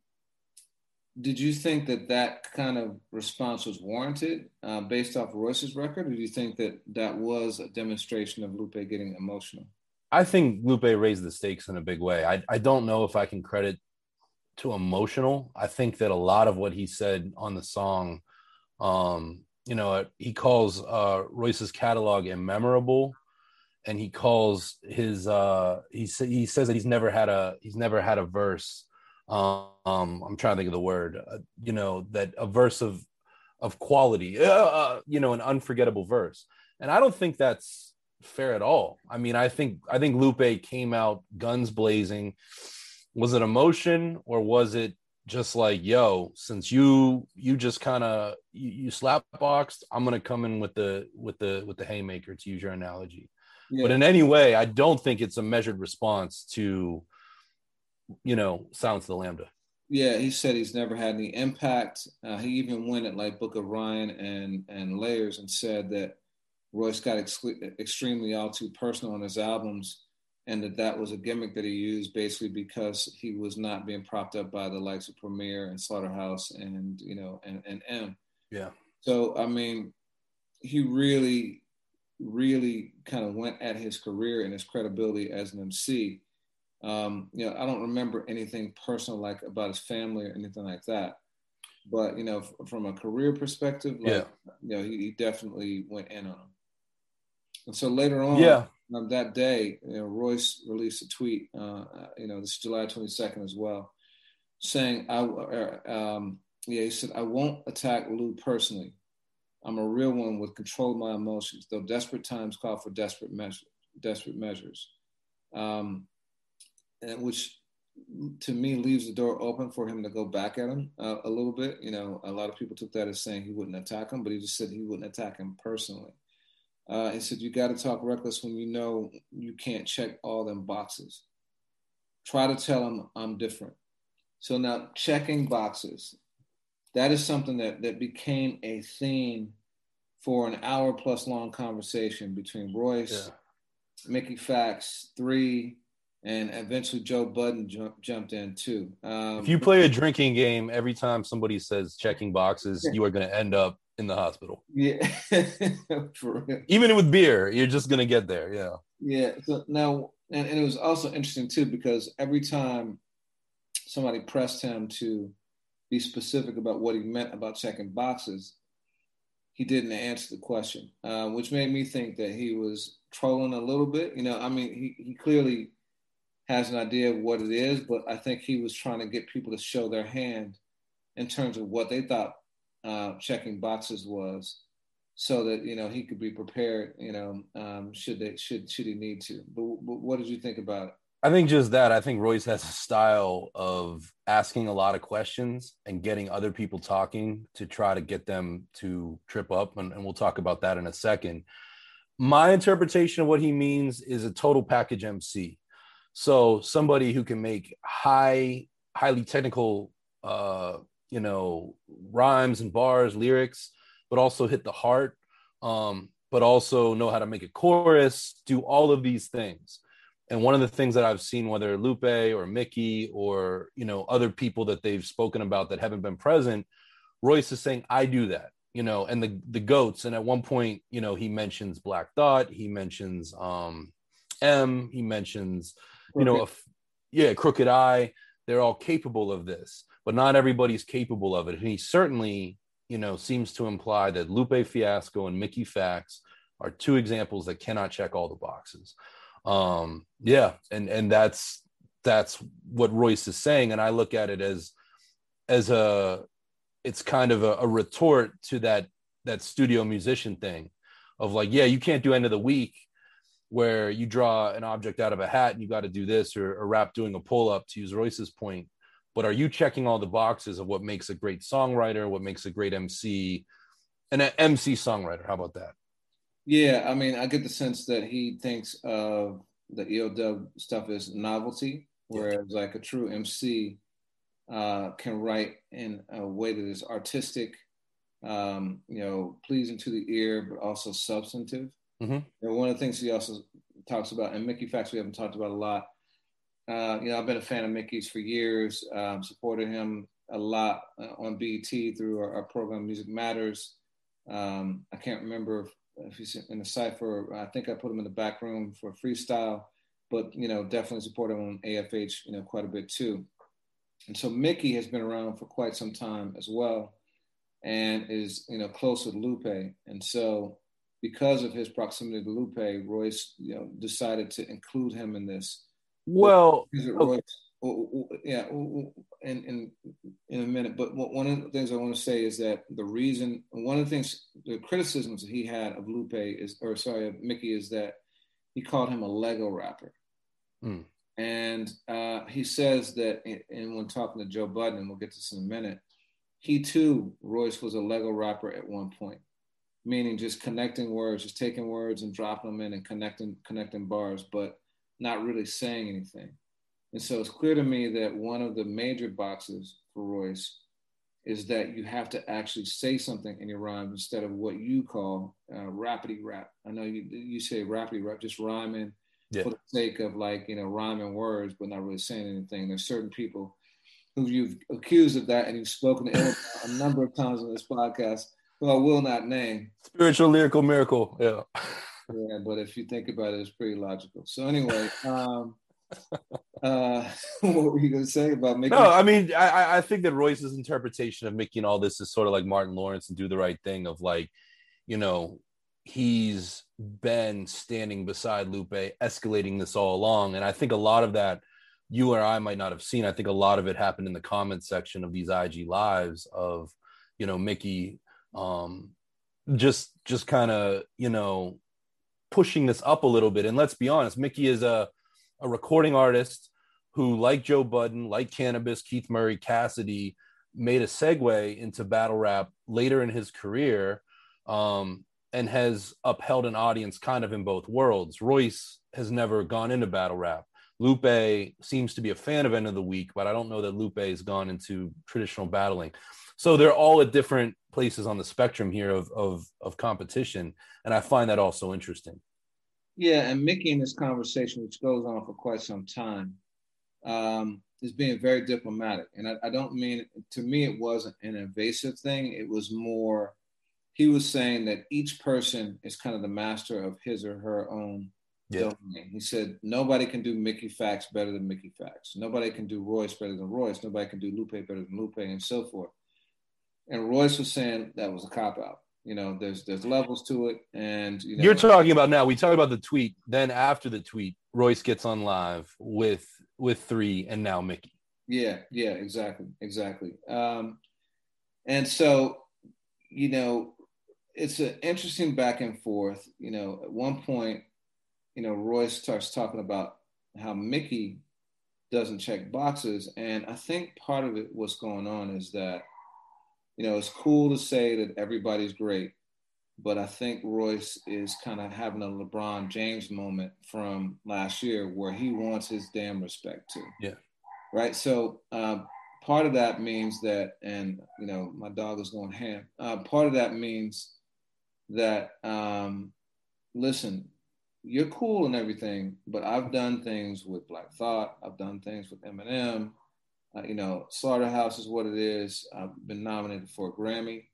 Speaker 1: did you think that that kind of response was warranted uh, based off Royce's record, or do you think that that was a demonstration of Lupe getting emotional?
Speaker 2: I think Lupe raised the stakes in a big way. I, I don't know if I can credit to emotional. I think that a lot of what he said on the song, um, you know, he calls uh, Royce's catalog immemorable and he calls his uh he he says that he's never had a he's never had a verse um i'm trying to think of the word uh, you know that a verse of of quality uh, uh, you know an unforgettable verse. And i don't think that's fair at all. I mean i think i think lupe came out guns blazing. Was it emotion or was it just like yo since you you just kind of you, you slap boxed i'm gonna come in with the with the with the haymaker to use your analogy yeah. But in any way, I don't think it's a measured response to, you know, Silence of the Lambda.
Speaker 1: Yeah, he said he's never had any impact. Uh, he even went at like Book of Ryan and and Layers and said that Royce got ex- extremely all too personal on his albums, and that that was a gimmick that he used basically because he was not being propped up by the likes of Premier and Slaughterhouse and you know and and Em.
Speaker 2: Yeah.
Speaker 1: So I mean, he really really kind of went at his career and his credibility as an MC. Um, you know, I don't remember anything personal like about his family or anything like that. But you know, f- from a career perspective, like, yeah, you know, he, he, definitely went in on him. And so later on,
Speaker 2: yeah,
Speaker 1: um, that day, you know, Royce released a tweet. Uh, you know, this is July twenty second as well, saying, "I, uh, um, yeah," he said, "I won't attack Lou personally. I'm a real one with control my emotions, though desperate times call for desperate measures. Desperate measures, um, and which to me leaves the door open for him to go back at him uh, a little bit. You know, a lot of people took that as saying he wouldn't attack him, but he just said he wouldn't attack him personally. Uh, he said you got to talk reckless when you know you can't check all them boxes. Try to tell him I'm different. So now checking boxes that is something that that became a theme for an hour plus long conversation between Royce, yeah. Mickey Factz, three, and eventually Joe Budden jump, jumped in too.
Speaker 2: Um, if you play a drinking game every time somebody says checking boxes, you are going to end up in the hospital.
Speaker 1: Yeah, <laughs>
Speaker 2: even with beer, you're just going to get there. Yeah.
Speaker 1: Yeah. So now, and, and it was also interesting too because every time somebody pressed him to be specific about what he meant about checking boxes, he didn't answer the question, uh, which made me think that he was trolling a little bit. You know, I mean, he, he clearly has an idea of what it is, but I think he was trying to get people to show their hand in terms of what they thought uh, checking boxes was, so that you know he could be prepared. You know, um, should they should should he need to? But, but what did you think about it?
Speaker 2: I think just that. I think Royce has a style of asking a lot of questions and getting other people talking to try to get them to trip up. And, and, we'll talk about that in a second. My interpretation of what he means is a total package MC. So somebody who can make high, highly technical, uh, you know, rhymes and bars, lyrics, but also hit the heart um, but also know how to make a chorus, do all of these things. And one of the things that I've seen, whether Lupe or Mickey or you know other people that they've spoken about that haven't been present, Royce is saying, "I do that," you know, and the the goats. And at one point, you know, he mentions Black Thought, he mentions um, Em, he mentions, you know, a, yeah, Crooked I. They're all capable of this, but not everybody's capable of it. And he certainly, you know, seems to imply that Lupe Fiasco and Mickey Factz are two examples that cannot check all the boxes um yeah and and that's that's what royce is saying. And i look at it as as a it's kind of a, a retort to that that studio musician thing of like yeah you can't do end of the weak where you draw an object out of a hat and you got to do this or a rap doing a pull up to use royce's point. But are you checking all the boxes of what makes a great songwriter what makes a great mc and an mc songwriter? How about that
Speaker 1: yeah, I mean, I get the sense that he thinks of the EOW stuff as novelty, whereas yeah. like a true MC uh, can write in a way that is artistic, um, you know, pleasing to the ear, but also substantive. Mm-hmm. And one of the things he also talks about, and Mickey Factz we haven't talked about a lot. Uh, you know, I've been a fan of Mickey's for years. Um, supported him a lot uh, on BET through our, our program Music Matters. Um, I can't remember if he's in the cipher, I think I put him in the back room for freestyle, but you know, definitely support him on AFH, you know, quite a bit too. And so Mickey has been around for quite some time as well, and is you know close with Lupe. And so, because of his proximity to Lupe, Royce you know decided to include him in this.
Speaker 2: Well, okay
Speaker 1: yeah, in, in in a minute. But one of the things I want to say is that the reason, one of the things, the criticisms he had of Lupe is, or sorry, of Mickey, is that he called him a Lego rapper. Mm. And uh, he says that, and when talking to Joe Budden, and we'll get to this in a minute, he too, Royce was a Lego rapper at one point, meaning just connecting words, just taking words and dropping them in and connecting connecting bars, but not really saying anything. And so it's clear to me that one of the major boxes for Royce is that you have to actually say something in your rhymes instead of what you call uh, rapidy rap. I know you you say rapidy rap, just rhyming yeah. for the sake of like you know rhyming words, but not really saying anything. There's certain people who you've accused of that, and you've spoken to a number of times on this podcast, who I will not name.
Speaker 2: Spiritual lyrical miracle, yeah.
Speaker 1: Yeah, but if you think about it, it's pretty logical. So anyway. Um, <laughs> uh, <laughs> what were you going to say about making?
Speaker 2: No, I mean, I, I think that Royce's interpretation of making all this is sort of like Martin Lawrence and do the right thing of like, you know, he's been standing beside Lupe, escalating this all along, and I think a lot of that you or I might not have seen. I think a lot of it happened in the comment section of these IG lives of, you know, Mickey, um, just just kind of you know pushing this up a little bit. And let's be honest, Mickey is a a recording artist who, like Joe Budden, like Canibus, Keith Murray, Cassidy, made a segue into battle rap later in his career um, and has upheld an audience kind of in both worlds. Royce has never gone into battle rap. Lupe seems to be a fan of End of the Weak, but I don't know that Lupe has gone into traditional battling. So they're all at different places on the spectrum here of, of, of competition. And I find that also interesting.
Speaker 1: Yeah, and Mickey in this conversation, which goes on for quite some time, um, is being very diplomatic. And I, I, don't mean, to me, it wasn't an invasive thing. It was more, he was saying that each person is kind of the master of his or her own yeah. domain. He said, nobody can do Mickey Factz better than Mickey Factz. Nobody can do Royce better than Royce. Nobody can do Lupe better than Lupe, and so forth. And Royce was saying that was a cop out you know there's there's levels to it and you know,
Speaker 2: you're talking about now we talk about the tweet then after the tweet royce gets on live with with three and now mickey.
Speaker 1: Yeah yeah exactly exactly. Um and so you know it's an interesting back and forth. You know at one point you know royce starts talking about how mickey doesn't check boxes and i think part of it what's going on is that you know, it's cool to say that everybody's great, but I think Royce is kind of having a LeBron James moment from last year where he wants his damn respect too.
Speaker 2: Yeah.
Speaker 1: Right. So uh, part of that means that, and you know, my dog is going ham. Uh, part of that means that um, listen, you're cool and everything, but I've done things with Black Thought. I've done things with Eminem. Uh, you know, Slaughterhouse is what it is. I've been nominated for a Grammy.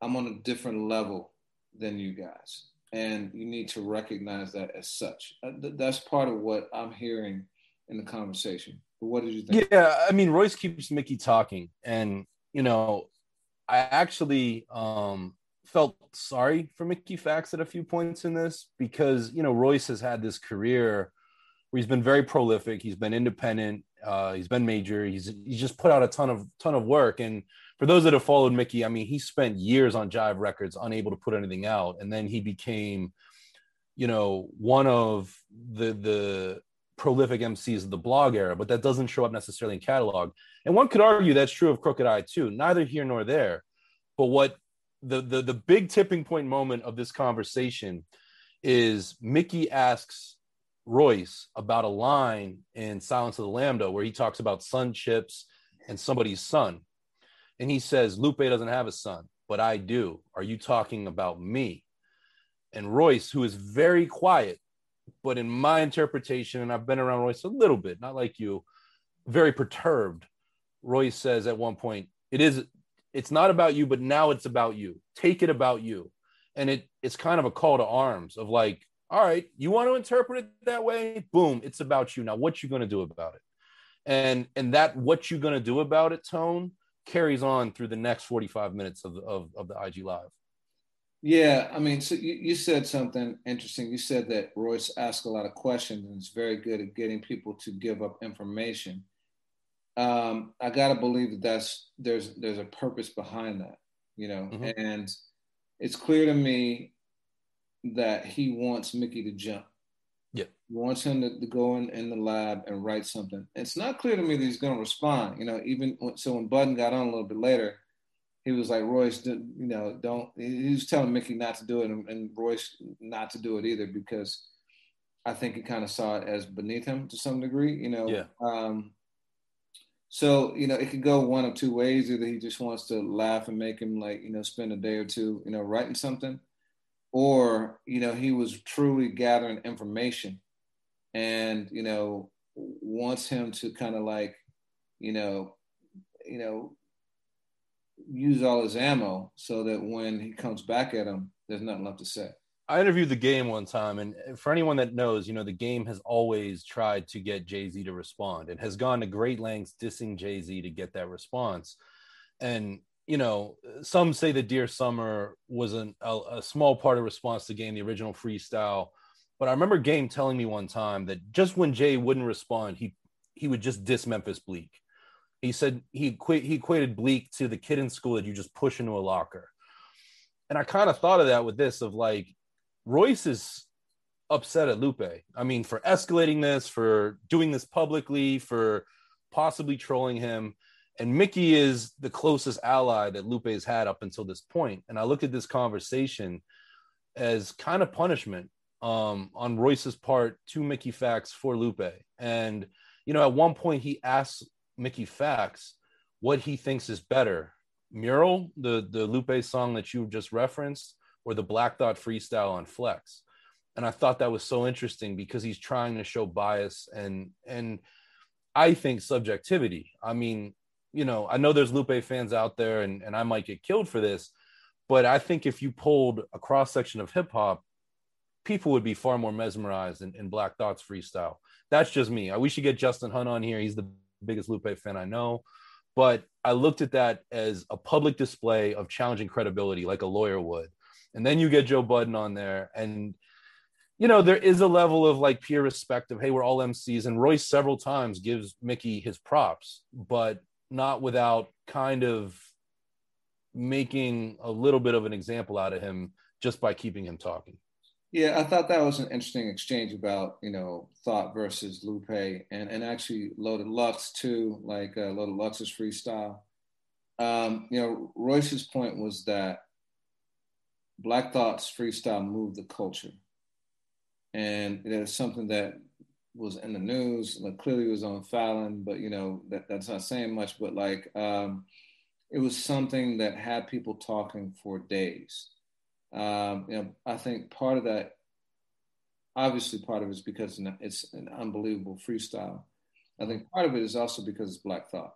Speaker 1: I'm on a different level than you guys, and you need to recognize that as such. Uh, th- that's part of what I'm hearing in the conversation. But what did you think?
Speaker 2: Yeah, I mean, Royce keeps Mickey talking, and you know, I actually um, felt sorry for Mickey Factz at a few points in this because you know Royce has had this career where he's been very prolific. He's been independent. Uh, he's been major. He's he's just put out a ton of ton of work. And for those that have followed Mickey, I mean, he spent years on Jive Records, unable to put anything out, and then he became, you know, one of the the prolific MCs of the blog era. But that doesn't show up necessarily in catalog. And one could argue that's true of Crooked I too. Neither here nor there. But what the the the big tipping point moment of this conversation is Mickey asks Royce about a line in Silence of the Lambda where he talks about sonships and somebody's son. And he says, Lupe doesn't have a son, but I do. Are you talking about me? And Royce, who is very quiet, but in my interpretation, and I've been around Royce a little bit, not like you, very perturbed. Royce says at one point, it is it's not about you, but now it's about you. Take it about you. And it it's kind of a call to arms of like, all right, you want to interpret it that way? Boom, it's about you. Now what you going to do about it? And and that what you going to do about it tone carries on through the next 45 minutes of, of, of the IG live.
Speaker 1: Yeah, I mean, so you, you said something interesting. You said that Royce asked a lot of questions and is very good at getting people to give up information um, I gotta believe that that's there's there's a purpose behind that, you know, mm-hmm. and it's clear to me that he wants Mickey to jump.
Speaker 2: Yeah,
Speaker 1: he wants him to, to go in, in the lab and write something. It's not clear to me that he's going to respond. You know, even when, so when Budden got on a little bit later, he was like Royce, you know, don't. He was telling Mickey not to do it, and, and Royce not to do it either because I think he kind of saw it as beneath him to some degree. You know,
Speaker 2: yeah.
Speaker 1: Um, so, you know, it could go one of two ways. Either he just wants to laugh and make him like, you know, spend a day or two, you know, writing something, or, you know, he was truly gathering information and, you know, wants him to kind of like, you know, you know, use all his ammo so that when he comes back at him, there's nothing left to say.
Speaker 2: I interviewed the game one time, and for anyone that knows, you know, the game has always tried to get Jay Z to respond and has gone to great lengths dissing Jay Z to get that response. And, you know, some say that Dear Summer was an, a, a small part of response to game, the original freestyle. But I remember Game telling me one time that just when Jay wouldn't respond, he he would just diss Memphis Bleek. He said he he equated Bleek to the kid in school that you just push into a locker. And I kind of thought of that with this of like, Royce is upset at Lupe. I mean, for escalating this, for doing this publicly, for possibly trolling him. And Mickey is the closest ally that Lupe has had up until this point. And I look at this conversation as kind of punishment um, on Royce's part to Mickey Factz for Lupe. And, you know, at one point he asks Mickey Factz what he thinks is better Mural, the, the Lupe song that you just referenced, or the Black Thought freestyle on Flex. And I thought that was so interesting because he's trying to show bias and and I think subjectivity. I mean, you know, I know there's Lupe fans out there and, and I might get killed for this, but I think if you pulled a cross section of hip hop, people would be far more mesmerized in, in Black Thought's freestyle. That's just me. I wish you get Justin Hunt on here. He's the biggest Lupe fan I know. But I looked at that as a public display of challenging credibility, like a lawyer would and then you get Joe Budden on there, and you know there is a level of like peer respect of hey, we're all MCs, and Royce several times gives Mickey his props, but not without kind of making a little bit of an example out of him just by keeping him talking.
Speaker 1: Yeah, I thought that was an interesting exchange about you know thought versus Lupe, and and actually Loaded Lux too, like uh, Loaded Lux's freestyle. Um, you know, Royce's point was that Black Thought's freestyle moved the culture. And it is something that was in the news, like clearly was on Fallon, but you know, that, that's not saying much, but like um, it was something that had people talking for days. Um, you know, I think part of that, obviously, part of it is because it's an unbelievable freestyle. I think part of it is also because it's Black Thought.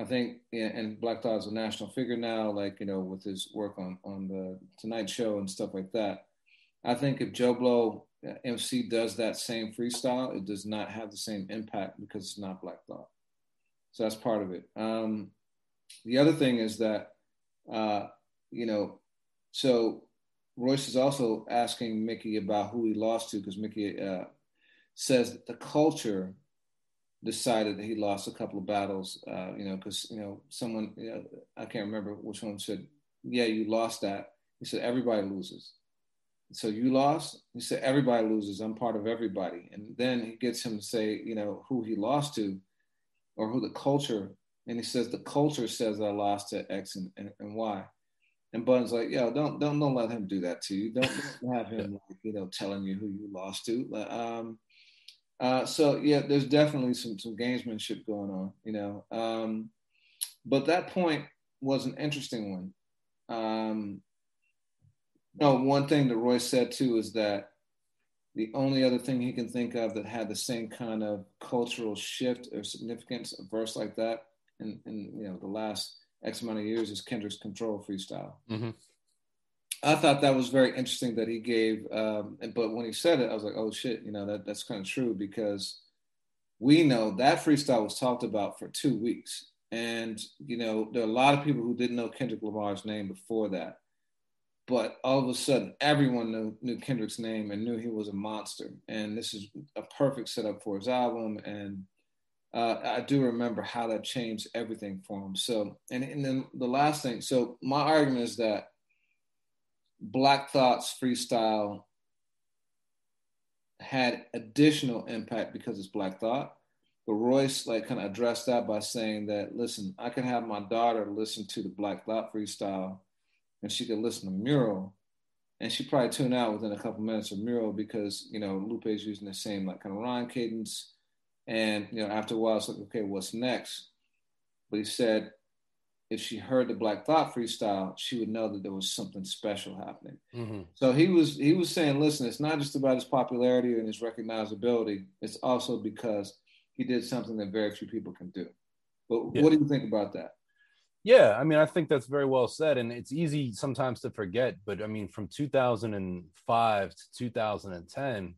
Speaker 1: I think, and Black Thought is a national figure now, like, you know, with his work on, on the Tonight Show and stuff like that. I think if Joe Blow MC does that same freestyle, it does not have the same impact because it's not Black Thought. So that's part of it. Um, the other thing is that, uh, you know, so Royce is also asking Mickey about who he lost to because Mickey uh, says that the culture decided that he lost a couple of battles, uh, you know, because, you know, someone, you know, I can't remember which one said, yeah, you lost that. He said, everybody loses. So you lost? He said, everybody loses. I'm part of everybody. And then he gets him to say, you know, who he lost to or who the culture, and he says, the culture says I lost to X and, and, and Y. And Bun's like, yo, don't don't don't let him do that to you. Don't, don't have him like, you know telling you who you lost to. Um, uh, so yeah, there's definitely some some gamesmanship going on, you know. Um, but that point was an interesting one. Um, no, one thing that Roy said too is that the only other thing he can think of that had the same kind of cultural shift or significance, a verse like that, in, in you know the last X amount of years is Kendrick's Control freestyle. Mm-hmm. I thought that was very interesting that he gave, um, but when he said it, I was like, oh shit, you know, that, that's kind of true because we know that freestyle was talked about for two weeks. And, you know, there are a lot of people who didn't know Kendrick Lamar's name before that. But all of a sudden, everyone knew, knew Kendrick's name and knew he was a monster. And this is a perfect setup for his album. And uh, I do remember how that changed everything for him. So, and, and then the last thing, so my argument is that Black Thought's freestyle had additional impact because it's Black Thought. But Royce like kind of addressed that by saying that, listen, I can have my daughter listen to the Black Thought freestyle and she could listen to Mural and she probably tune out within a couple minutes of Mural because, you know, Lupe's using the same like kind of rhyme cadence. And, you know, after a while, it's like, okay, what's next? But he said, if she heard the Black Thought freestyle, she would know that there was something special happening. Mm-hmm. So he was he was saying, listen, it's not just about his popularity and his recognizability. It's also because he did something that very few people can do. But yeah. what do you think about that?
Speaker 2: Yeah, I mean, I think that's very well said, and it's easy sometimes to forget. But I mean, from 2005 to 2010,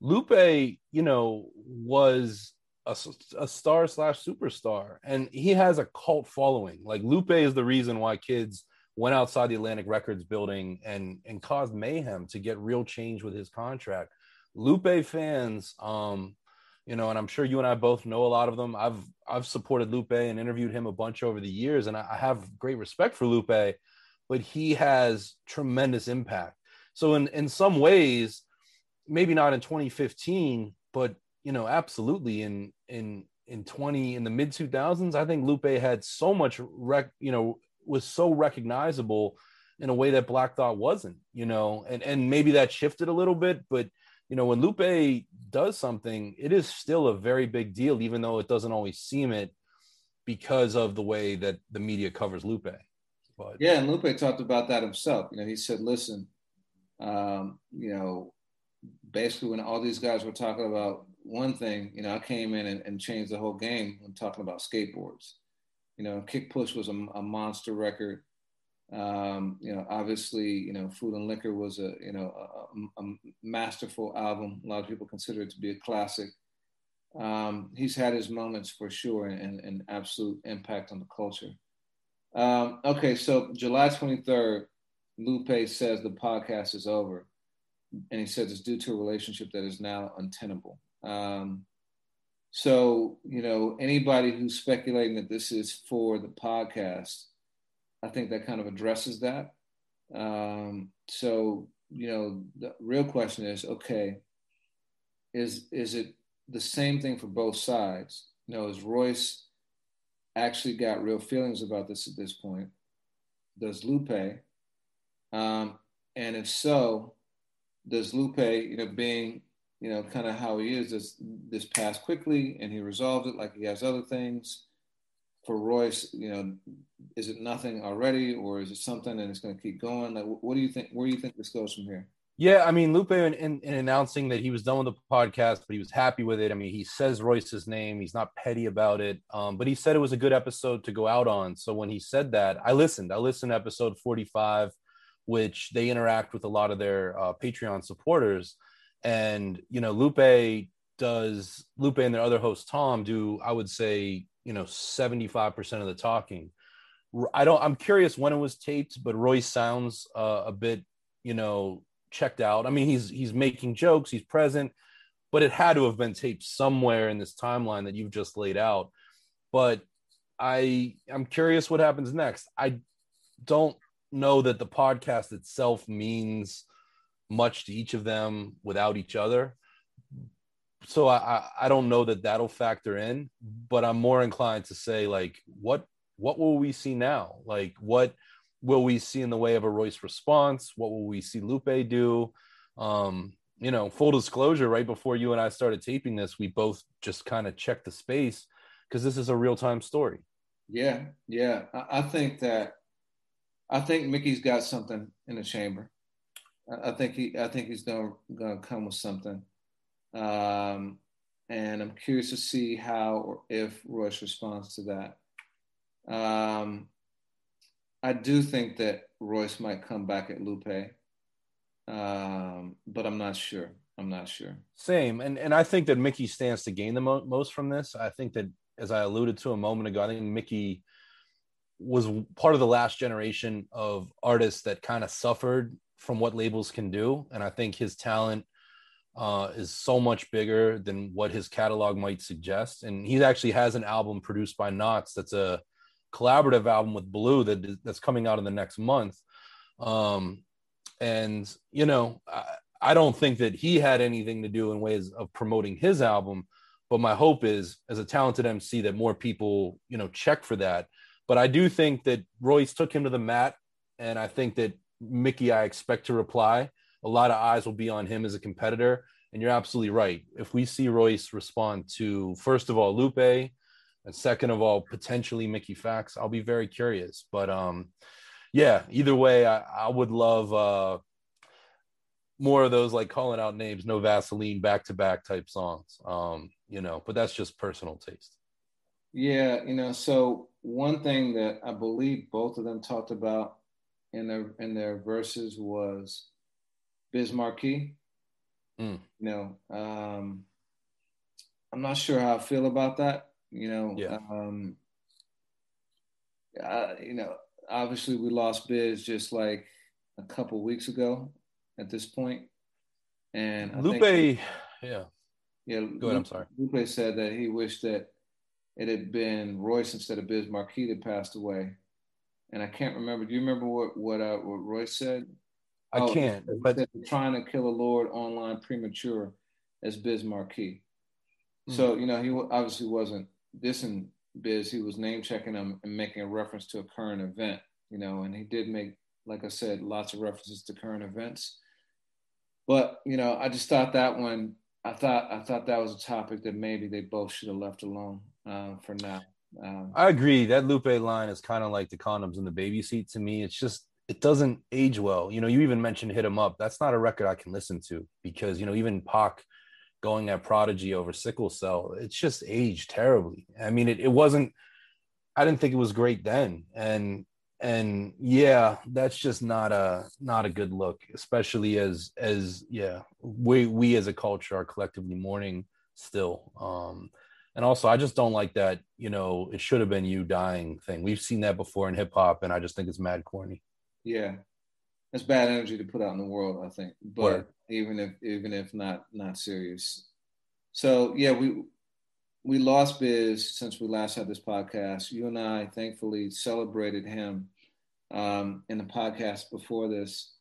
Speaker 2: Lupe, you know, was a, a star slash superstar, and he has a cult following. Like Lupe is the reason why kids went outside the Atlantic Records building and and caused mayhem to get real change with his contract. Lupe fans, um, you know, and I'm sure you and I both know a lot of them. I've I've supported Lupe and interviewed him a bunch over the years, and I have great respect for Lupe, but he has tremendous impact. So in in some ways, maybe not in 2015, but you know, absolutely in in in 20 in the mid 2000s, I think Lupe had so much rec, you know, was so recognizable in a way that Black Thought wasn't, you know, and and maybe that shifted a little bit, but you know, when Lupe does something, it is still a very big deal, even though it doesn't always seem it because of the way that the media covers Lupe.
Speaker 1: But yeah, and Lupe talked about that himself. You know, he said, listen, um, you know, basically when all these guys were talking about one thing, you know, I came in and, and changed the whole game when talking about skateboards. You know, Kick Push was a, a monster record. Um, you know, obviously, you know, Food and Liquor was a, you know, a, a masterful album. A lot of people consider it to be a classic. Um, he's had his moments for sure and, and absolute impact on the culture. Um, okay, so July 23rd, Lupe says the podcast is over. And he says it's due to a relationship that is now untenable. Um, so, you know, anybody who's speculating that this is for the podcast, I think that kind of addresses that. Um, so, you know, the real question is, okay, is is it the same thing for both sides? You know, is Royce actually got real feelings about this at this point? Does Lupe? Um, and if so, does Lupe, you know, being you know, kind of how he is this this passed quickly and he resolved it like he has other things. For Royce, you know, is it nothing already, or is it something and it's going to keep going? Like, what do you think? Where do you think this goes from here?
Speaker 2: Yeah, I mean, Lupe in, in, in, announcing that he was done with the podcast, but he was happy with it. I mean, he says Royce's name. He's not petty about it. Um, but he said it was a good episode to go out on. So when he said that, I listened. I listened to episode 45, which they interact with a lot of their uh, Patreon supporters. And, you know, Lupe does, Lupe and their other host, Tom, do, I would say, you know, 75% of the talking. I don't, I'm curious when it was taped, but roy sounds uh, a bit, you know, checked out. I mean, he's he's making jokes, he's present, but it had to have been taped somewhere in this timeline that you've just laid out. But I I'm curious what happens next. I don't know that the podcast itself means much to each of them without each other. So I, I don't know that that'll factor in, but I'm more inclined to say like what what will we see now? Like what will we see in the way of a Royce response? What will we see Lupe do? Um, you know, full disclosure, right before you and I started taping this, we both just kind of checked the space because this is a real time story.
Speaker 1: Yeah, yeah. I, I, think that I think Mickey's got something in the chamber. I, I think he I think he's gonna gonna come with something. Um, and I'm curious to see how or if Royce responds to that. Um, I do think that Royce might come back at Lupe, um, but I'm not sure. I'm not sure.
Speaker 2: Same, and and I think that Mickey stands to gain the mo- most from this. I think that, as I alluded to a moment ago, I think Mickey was part of the last generation of artists that kind of suffered from what labels can do, and I think his talent uh, is so much bigger than what his catalog might suggest. And he actually has an album produced by Nottz that's a collaborative album with Blue that that's coming out in the next month. Um, and you know, I, I don't think that he had anything to do in ways of promoting his album, but my hope is, as a talented MC, that more people you know check for that. But I do think that Royce took him to the mat, and I think that Mickey, I expect to reply. A lot of eyes will be on him as a competitor. And you're absolutely right. If we see Royce respond to, first of all, Lupe, and second of all, potentially Mickey Factz. I'll be very curious. But um, yeah, either way, I, I would love uh, more of those like calling out names, no Vaseline back to back type songs. Um, you know, but that's just personal taste.
Speaker 1: Yeah, you know, so one thing that I believe both of them talked about in their in their verses was Biz Markie. Mm. You know, um, I'm not sure how I feel about that. You know,
Speaker 2: yeah.
Speaker 1: um, I, you know, obviously we lost Biz just like a couple weeks ago at this point, and
Speaker 2: Lupe, think, yeah,
Speaker 1: yeah.
Speaker 2: Go ahead. I'm sorry.
Speaker 1: Lupe said that he wished that it had been Royce instead of Biz Markie that passed away, and I can't remember. Do you remember what what uh, what Royce said?
Speaker 2: I oh, can't. But
Speaker 1: trying to kill a Lord online premature as Biz Markie. Mm-hmm. So you know he obviously wasn't dissing Biz, he was name checking him and making a reference to a current event, you know, and he did make, like I said, lots of references to current events. But you know, I just thought that one, I thought I thought that was a topic that maybe they both should have left alone uh, for now.
Speaker 2: Um, I agree. That Lupe line is kind of like the condoms in the baby seat to me. It's just it doesn't age well. You know, you even mentioned "Hit 'Em Up." That's not a record I can listen to because you know even Pac going at Prodigy over sickle cell. It's just aged terribly. I mean, it, it wasn't. I didn't think it was great then, and and yeah, that's just not a not a good look, especially as as yeah, we we as a culture are collectively mourning still. Um, and also, I just don't like that. You know, it should have been you dying thing. We've seen that before in hip hop, and I just think it's mad corny.
Speaker 1: Yeah, that's bad energy to put out in the world. I think, but. Word even if even if not not serious. So yeah, we we lost Biz since we last had this podcast. You and I thankfully celebrated him um, in the podcast before this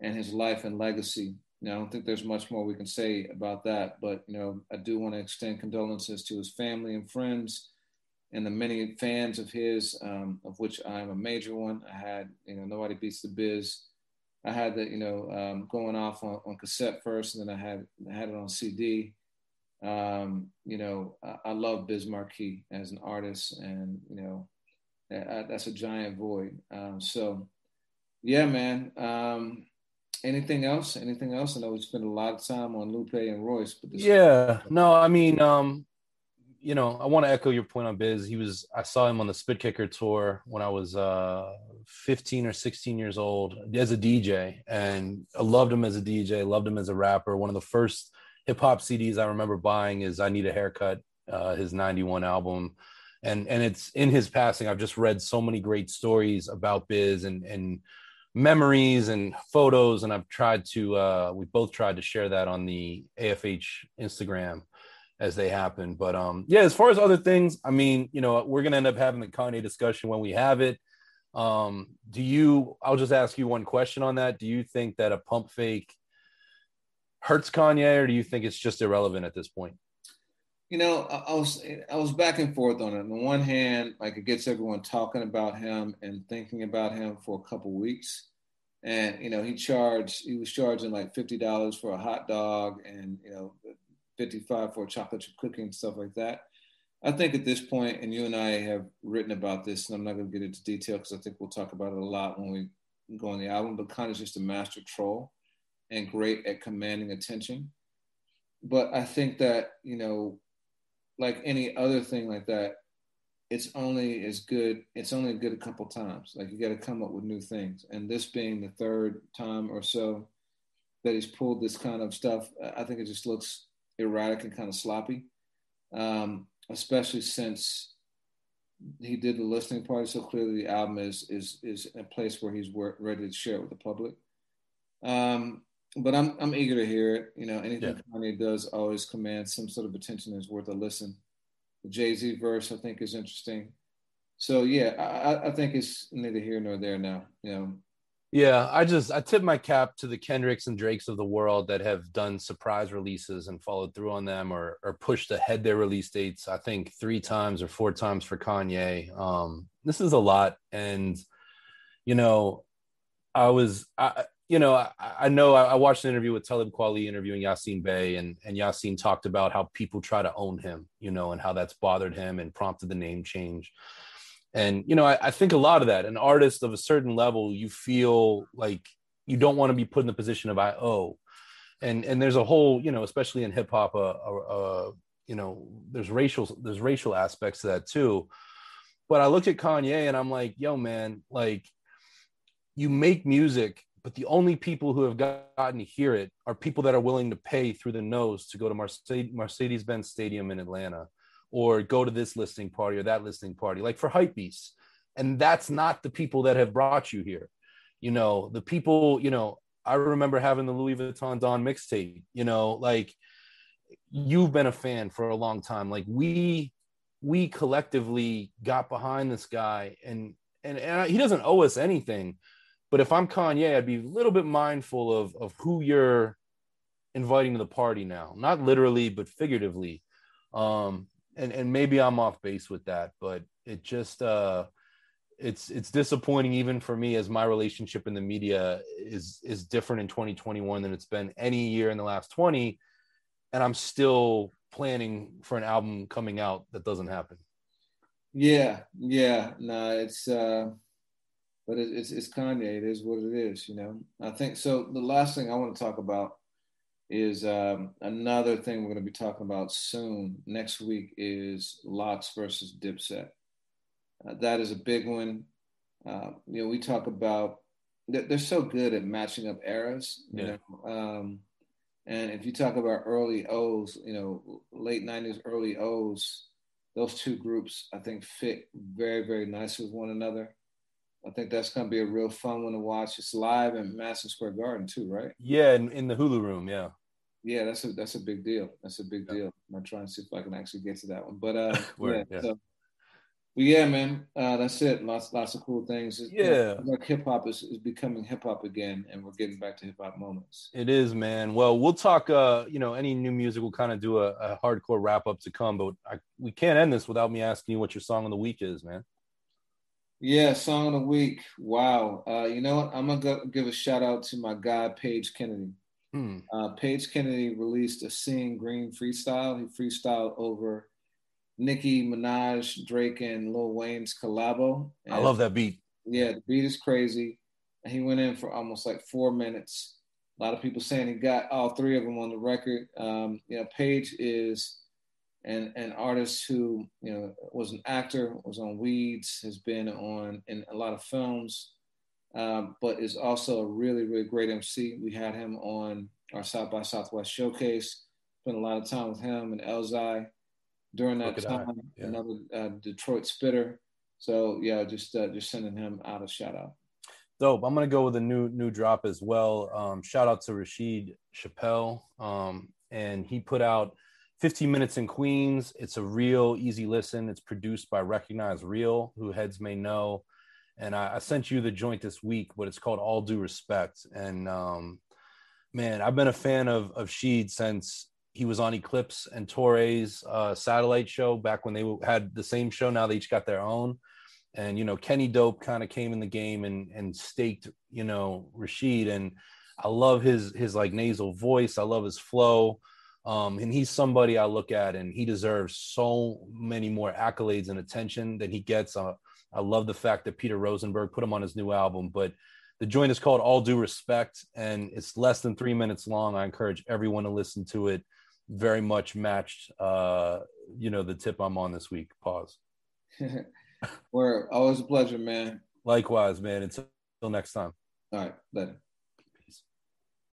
Speaker 1: and his life and legacy. Now, I don't think there's much more we can say about that, but you know, I do want to extend condolences to his family and friends and the many fans of his, um, of which I'm a major one. I had, you know, nobody beats the biz I had the you know um, going off on, on cassette first, and then I had I had it on CD. Um, you know, I, I, love Biz Markie as an artist, and you know, that, that's a giant void. Um, so, yeah, man. Um, anything else? Anything else? I know we spent a lot of time on Lupe and Royce, but
Speaker 2: yeah, no, I mean, um, you know, I want to echo your point on Biz. He was, I saw him on the Spitkicker tour when I was uh, 15 or 16 years old as a DJ, and I loved him as a DJ, loved him as a rapper. One of the first hip hop CDs I remember buying is "I Need a Haircut," uh, his '91 album, and and it's in his passing. I've just read so many great stories about Biz and and memories and photos, and I've tried to. Uh, we both tried to share that on the AFH Instagram as they happen. But um, yeah, as far as other things, I mean, you know, we're gonna end up having the Kanye discussion when we have it. Um, do you? I'll just ask you one question on that. Do you think that a pump fake hurts Kanye, or do you think it's just irrelevant at this point?
Speaker 1: You know, I, I was I was back and forth on it. On the one hand, like it gets everyone talking about him and thinking about him for a couple weeks. And you know, he charged he was charging like fifty dollars for a hot dog and you know 55 for chocolate chip cookie and stuff like that. I think at this point, and you and I have written about this, and I'm not going to get into detail because I think we'll talk about it a lot when we go on the album, but of just a master troll and great at commanding attention. But I think that, you know, like any other thing like that, it's only as good, it's only good a couple times. Like you got to come up with new things. And this being the third time or so that he's pulled this kind of stuff, I think it just looks erratic and kind of sloppy, um, especially since he did the listening party. So clearly, the album is is is a place where he's ready to share it with the public. Um, but I'm I'm eager to hear it. You know, anything yeah. Kanye does always commands some sort of attention. Is worth a listen. The Jay Z verse I think is interesting. So yeah, I, I think it's neither here nor there now. You know,
Speaker 2: yeah, I just I tip my cap to the Kendricks and Drakes of the world that have done surprise releases and followed through on them or or pushed ahead their release dates. I think three times or four times for Kanye. Um, this is a lot, and you know, I was I you know I, I know I, I watched an interview with Talib Kweli interviewing Yasin Bey, and and Yasin talked about how people try to own him, you know, and how that's bothered him and prompted the name change and you know I, I, think a lot of that an artist of a certain level you feel like you don't want to be put in the position of i owe. And and there's a whole you know especially in hip hop uh, uh, uh, you know there's racial there's racial aspects to that too. But i looked at kanye and i'm like yo man like you make music but the only people who have gotten to hear it are people that are willing to pay through the nose to go to mercedes-benz stadium in atlanta or go to this listening party or that listening party, like for hypebeasts. And that's not the people that have brought you here. You know, the people, you know, I remember having the Louis Vuitton Don mixtape, you know, like you've been a fan for a long time. Like we, we collectively got behind this guy and, and, and he doesn't owe us anything. But if I'm Kanye, I'd be a little bit mindful of, of who you're inviting to the party now, not literally, but figuratively. Um, and and maybe I'm off base with that, but it just uh it's it's disappointing even for me as my relationship in the media is is different in 2021 than it's been any year in the last 20 and I'm still planning for an album coming out that doesn't happen.
Speaker 1: Yeah, yeah, no, it's uh but it, it's it's Kanye. It is what it is, you know. I think so. The last thing I want to talk about is um, another thing we're going to be talking about soon. Next week is LOX versus Dipset. Uh, that is a big one. Uh, you know, we talk about they're, they're, so good at matching up eras. You yeah. know, um, and if you talk about early O's, you know, late '90s, early O's, those two groups I think fit very, very nicely with one another. I think that's going to be a real fun one to watch. It's live in Madison Square Garden too, right?
Speaker 2: Yeah, in, in the Hulu room. Yeah.
Speaker 1: Yeah, that's a that's a big deal. That's a big yeah. deal. I'm trying to see if I can actually get to that one. But uh <laughs> Word, yeah, yeah. So, but yeah, man, uh, that's it. Lots lots of cool things.
Speaker 2: It's, yeah,
Speaker 1: like hip hop is, is becoming hip hop again, and we're getting back to hip hop moments.
Speaker 2: It is, man. Well, we'll talk. Uh, you know, any new music, we'll kind of do a, a hardcore wrap up to come. But I, we can't end this without me asking you what your song of the week is, man.
Speaker 1: Yeah, song of the week. Wow. Uh, you know what? I'm gonna go, give a shout out to my guy Page Kennedy. Hmm. Uh, Page Kennedy released a Seeing Green freestyle. He freestyled over Nicki Minaj, Drake, and Lil Wayne's collabo. And
Speaker 2: I love that beat.
Speaker 1: Yeah, the beat is crazy. And he went in for almost like four minutes. A lot of people saying he got all three of them on the record. Um, you know, Page is an, an artist who, you know, was an actor, was on Weeds, has been on in a lot of films, um, but is also a really, really great MC. We had him on our South by Southwest showcase. Spent a lot of time with him and Elzhi during that time. Yeah. Another uh, Detroit spitter. So yeah, just uh, just sending him out a shout out.
Speaker 2: Dope. I'm gonna go with a new new drop as well. Um, shout out to Rasheed Chappell, um, and he put out 15 minutes in Queens. It's a real easy listen. It's produced by Recognize Real, who heads may know. And I, I sent you the joint this week, but it's called All Due Respect. And um, man, I've been a fan of of Sheed since he was on Eclipse and Torae's uh, satellite show back when they had the same show. Now they each got their own. And you know, Kenny Dope kind of came in the game and and staked, you know, Rasheed. And I love his his like nasal voice. I love his flow. Um, and he's somebody I look at, and he deserves so many more accolades and attention than he gets. Uh, I love the fact that Peter Rosenberg put him on his new album, but the joint is called All Due Respect, and it's less than three minutes long. I encourage everyone to listen to it. Very much matched, uh, you know, the tip I'm on this week. Pause. <laughs>
Speaker 1: We're always a pleasure, man.
Speaker 2: Likewise, man. Until next time.
Speaker 1: All right, later.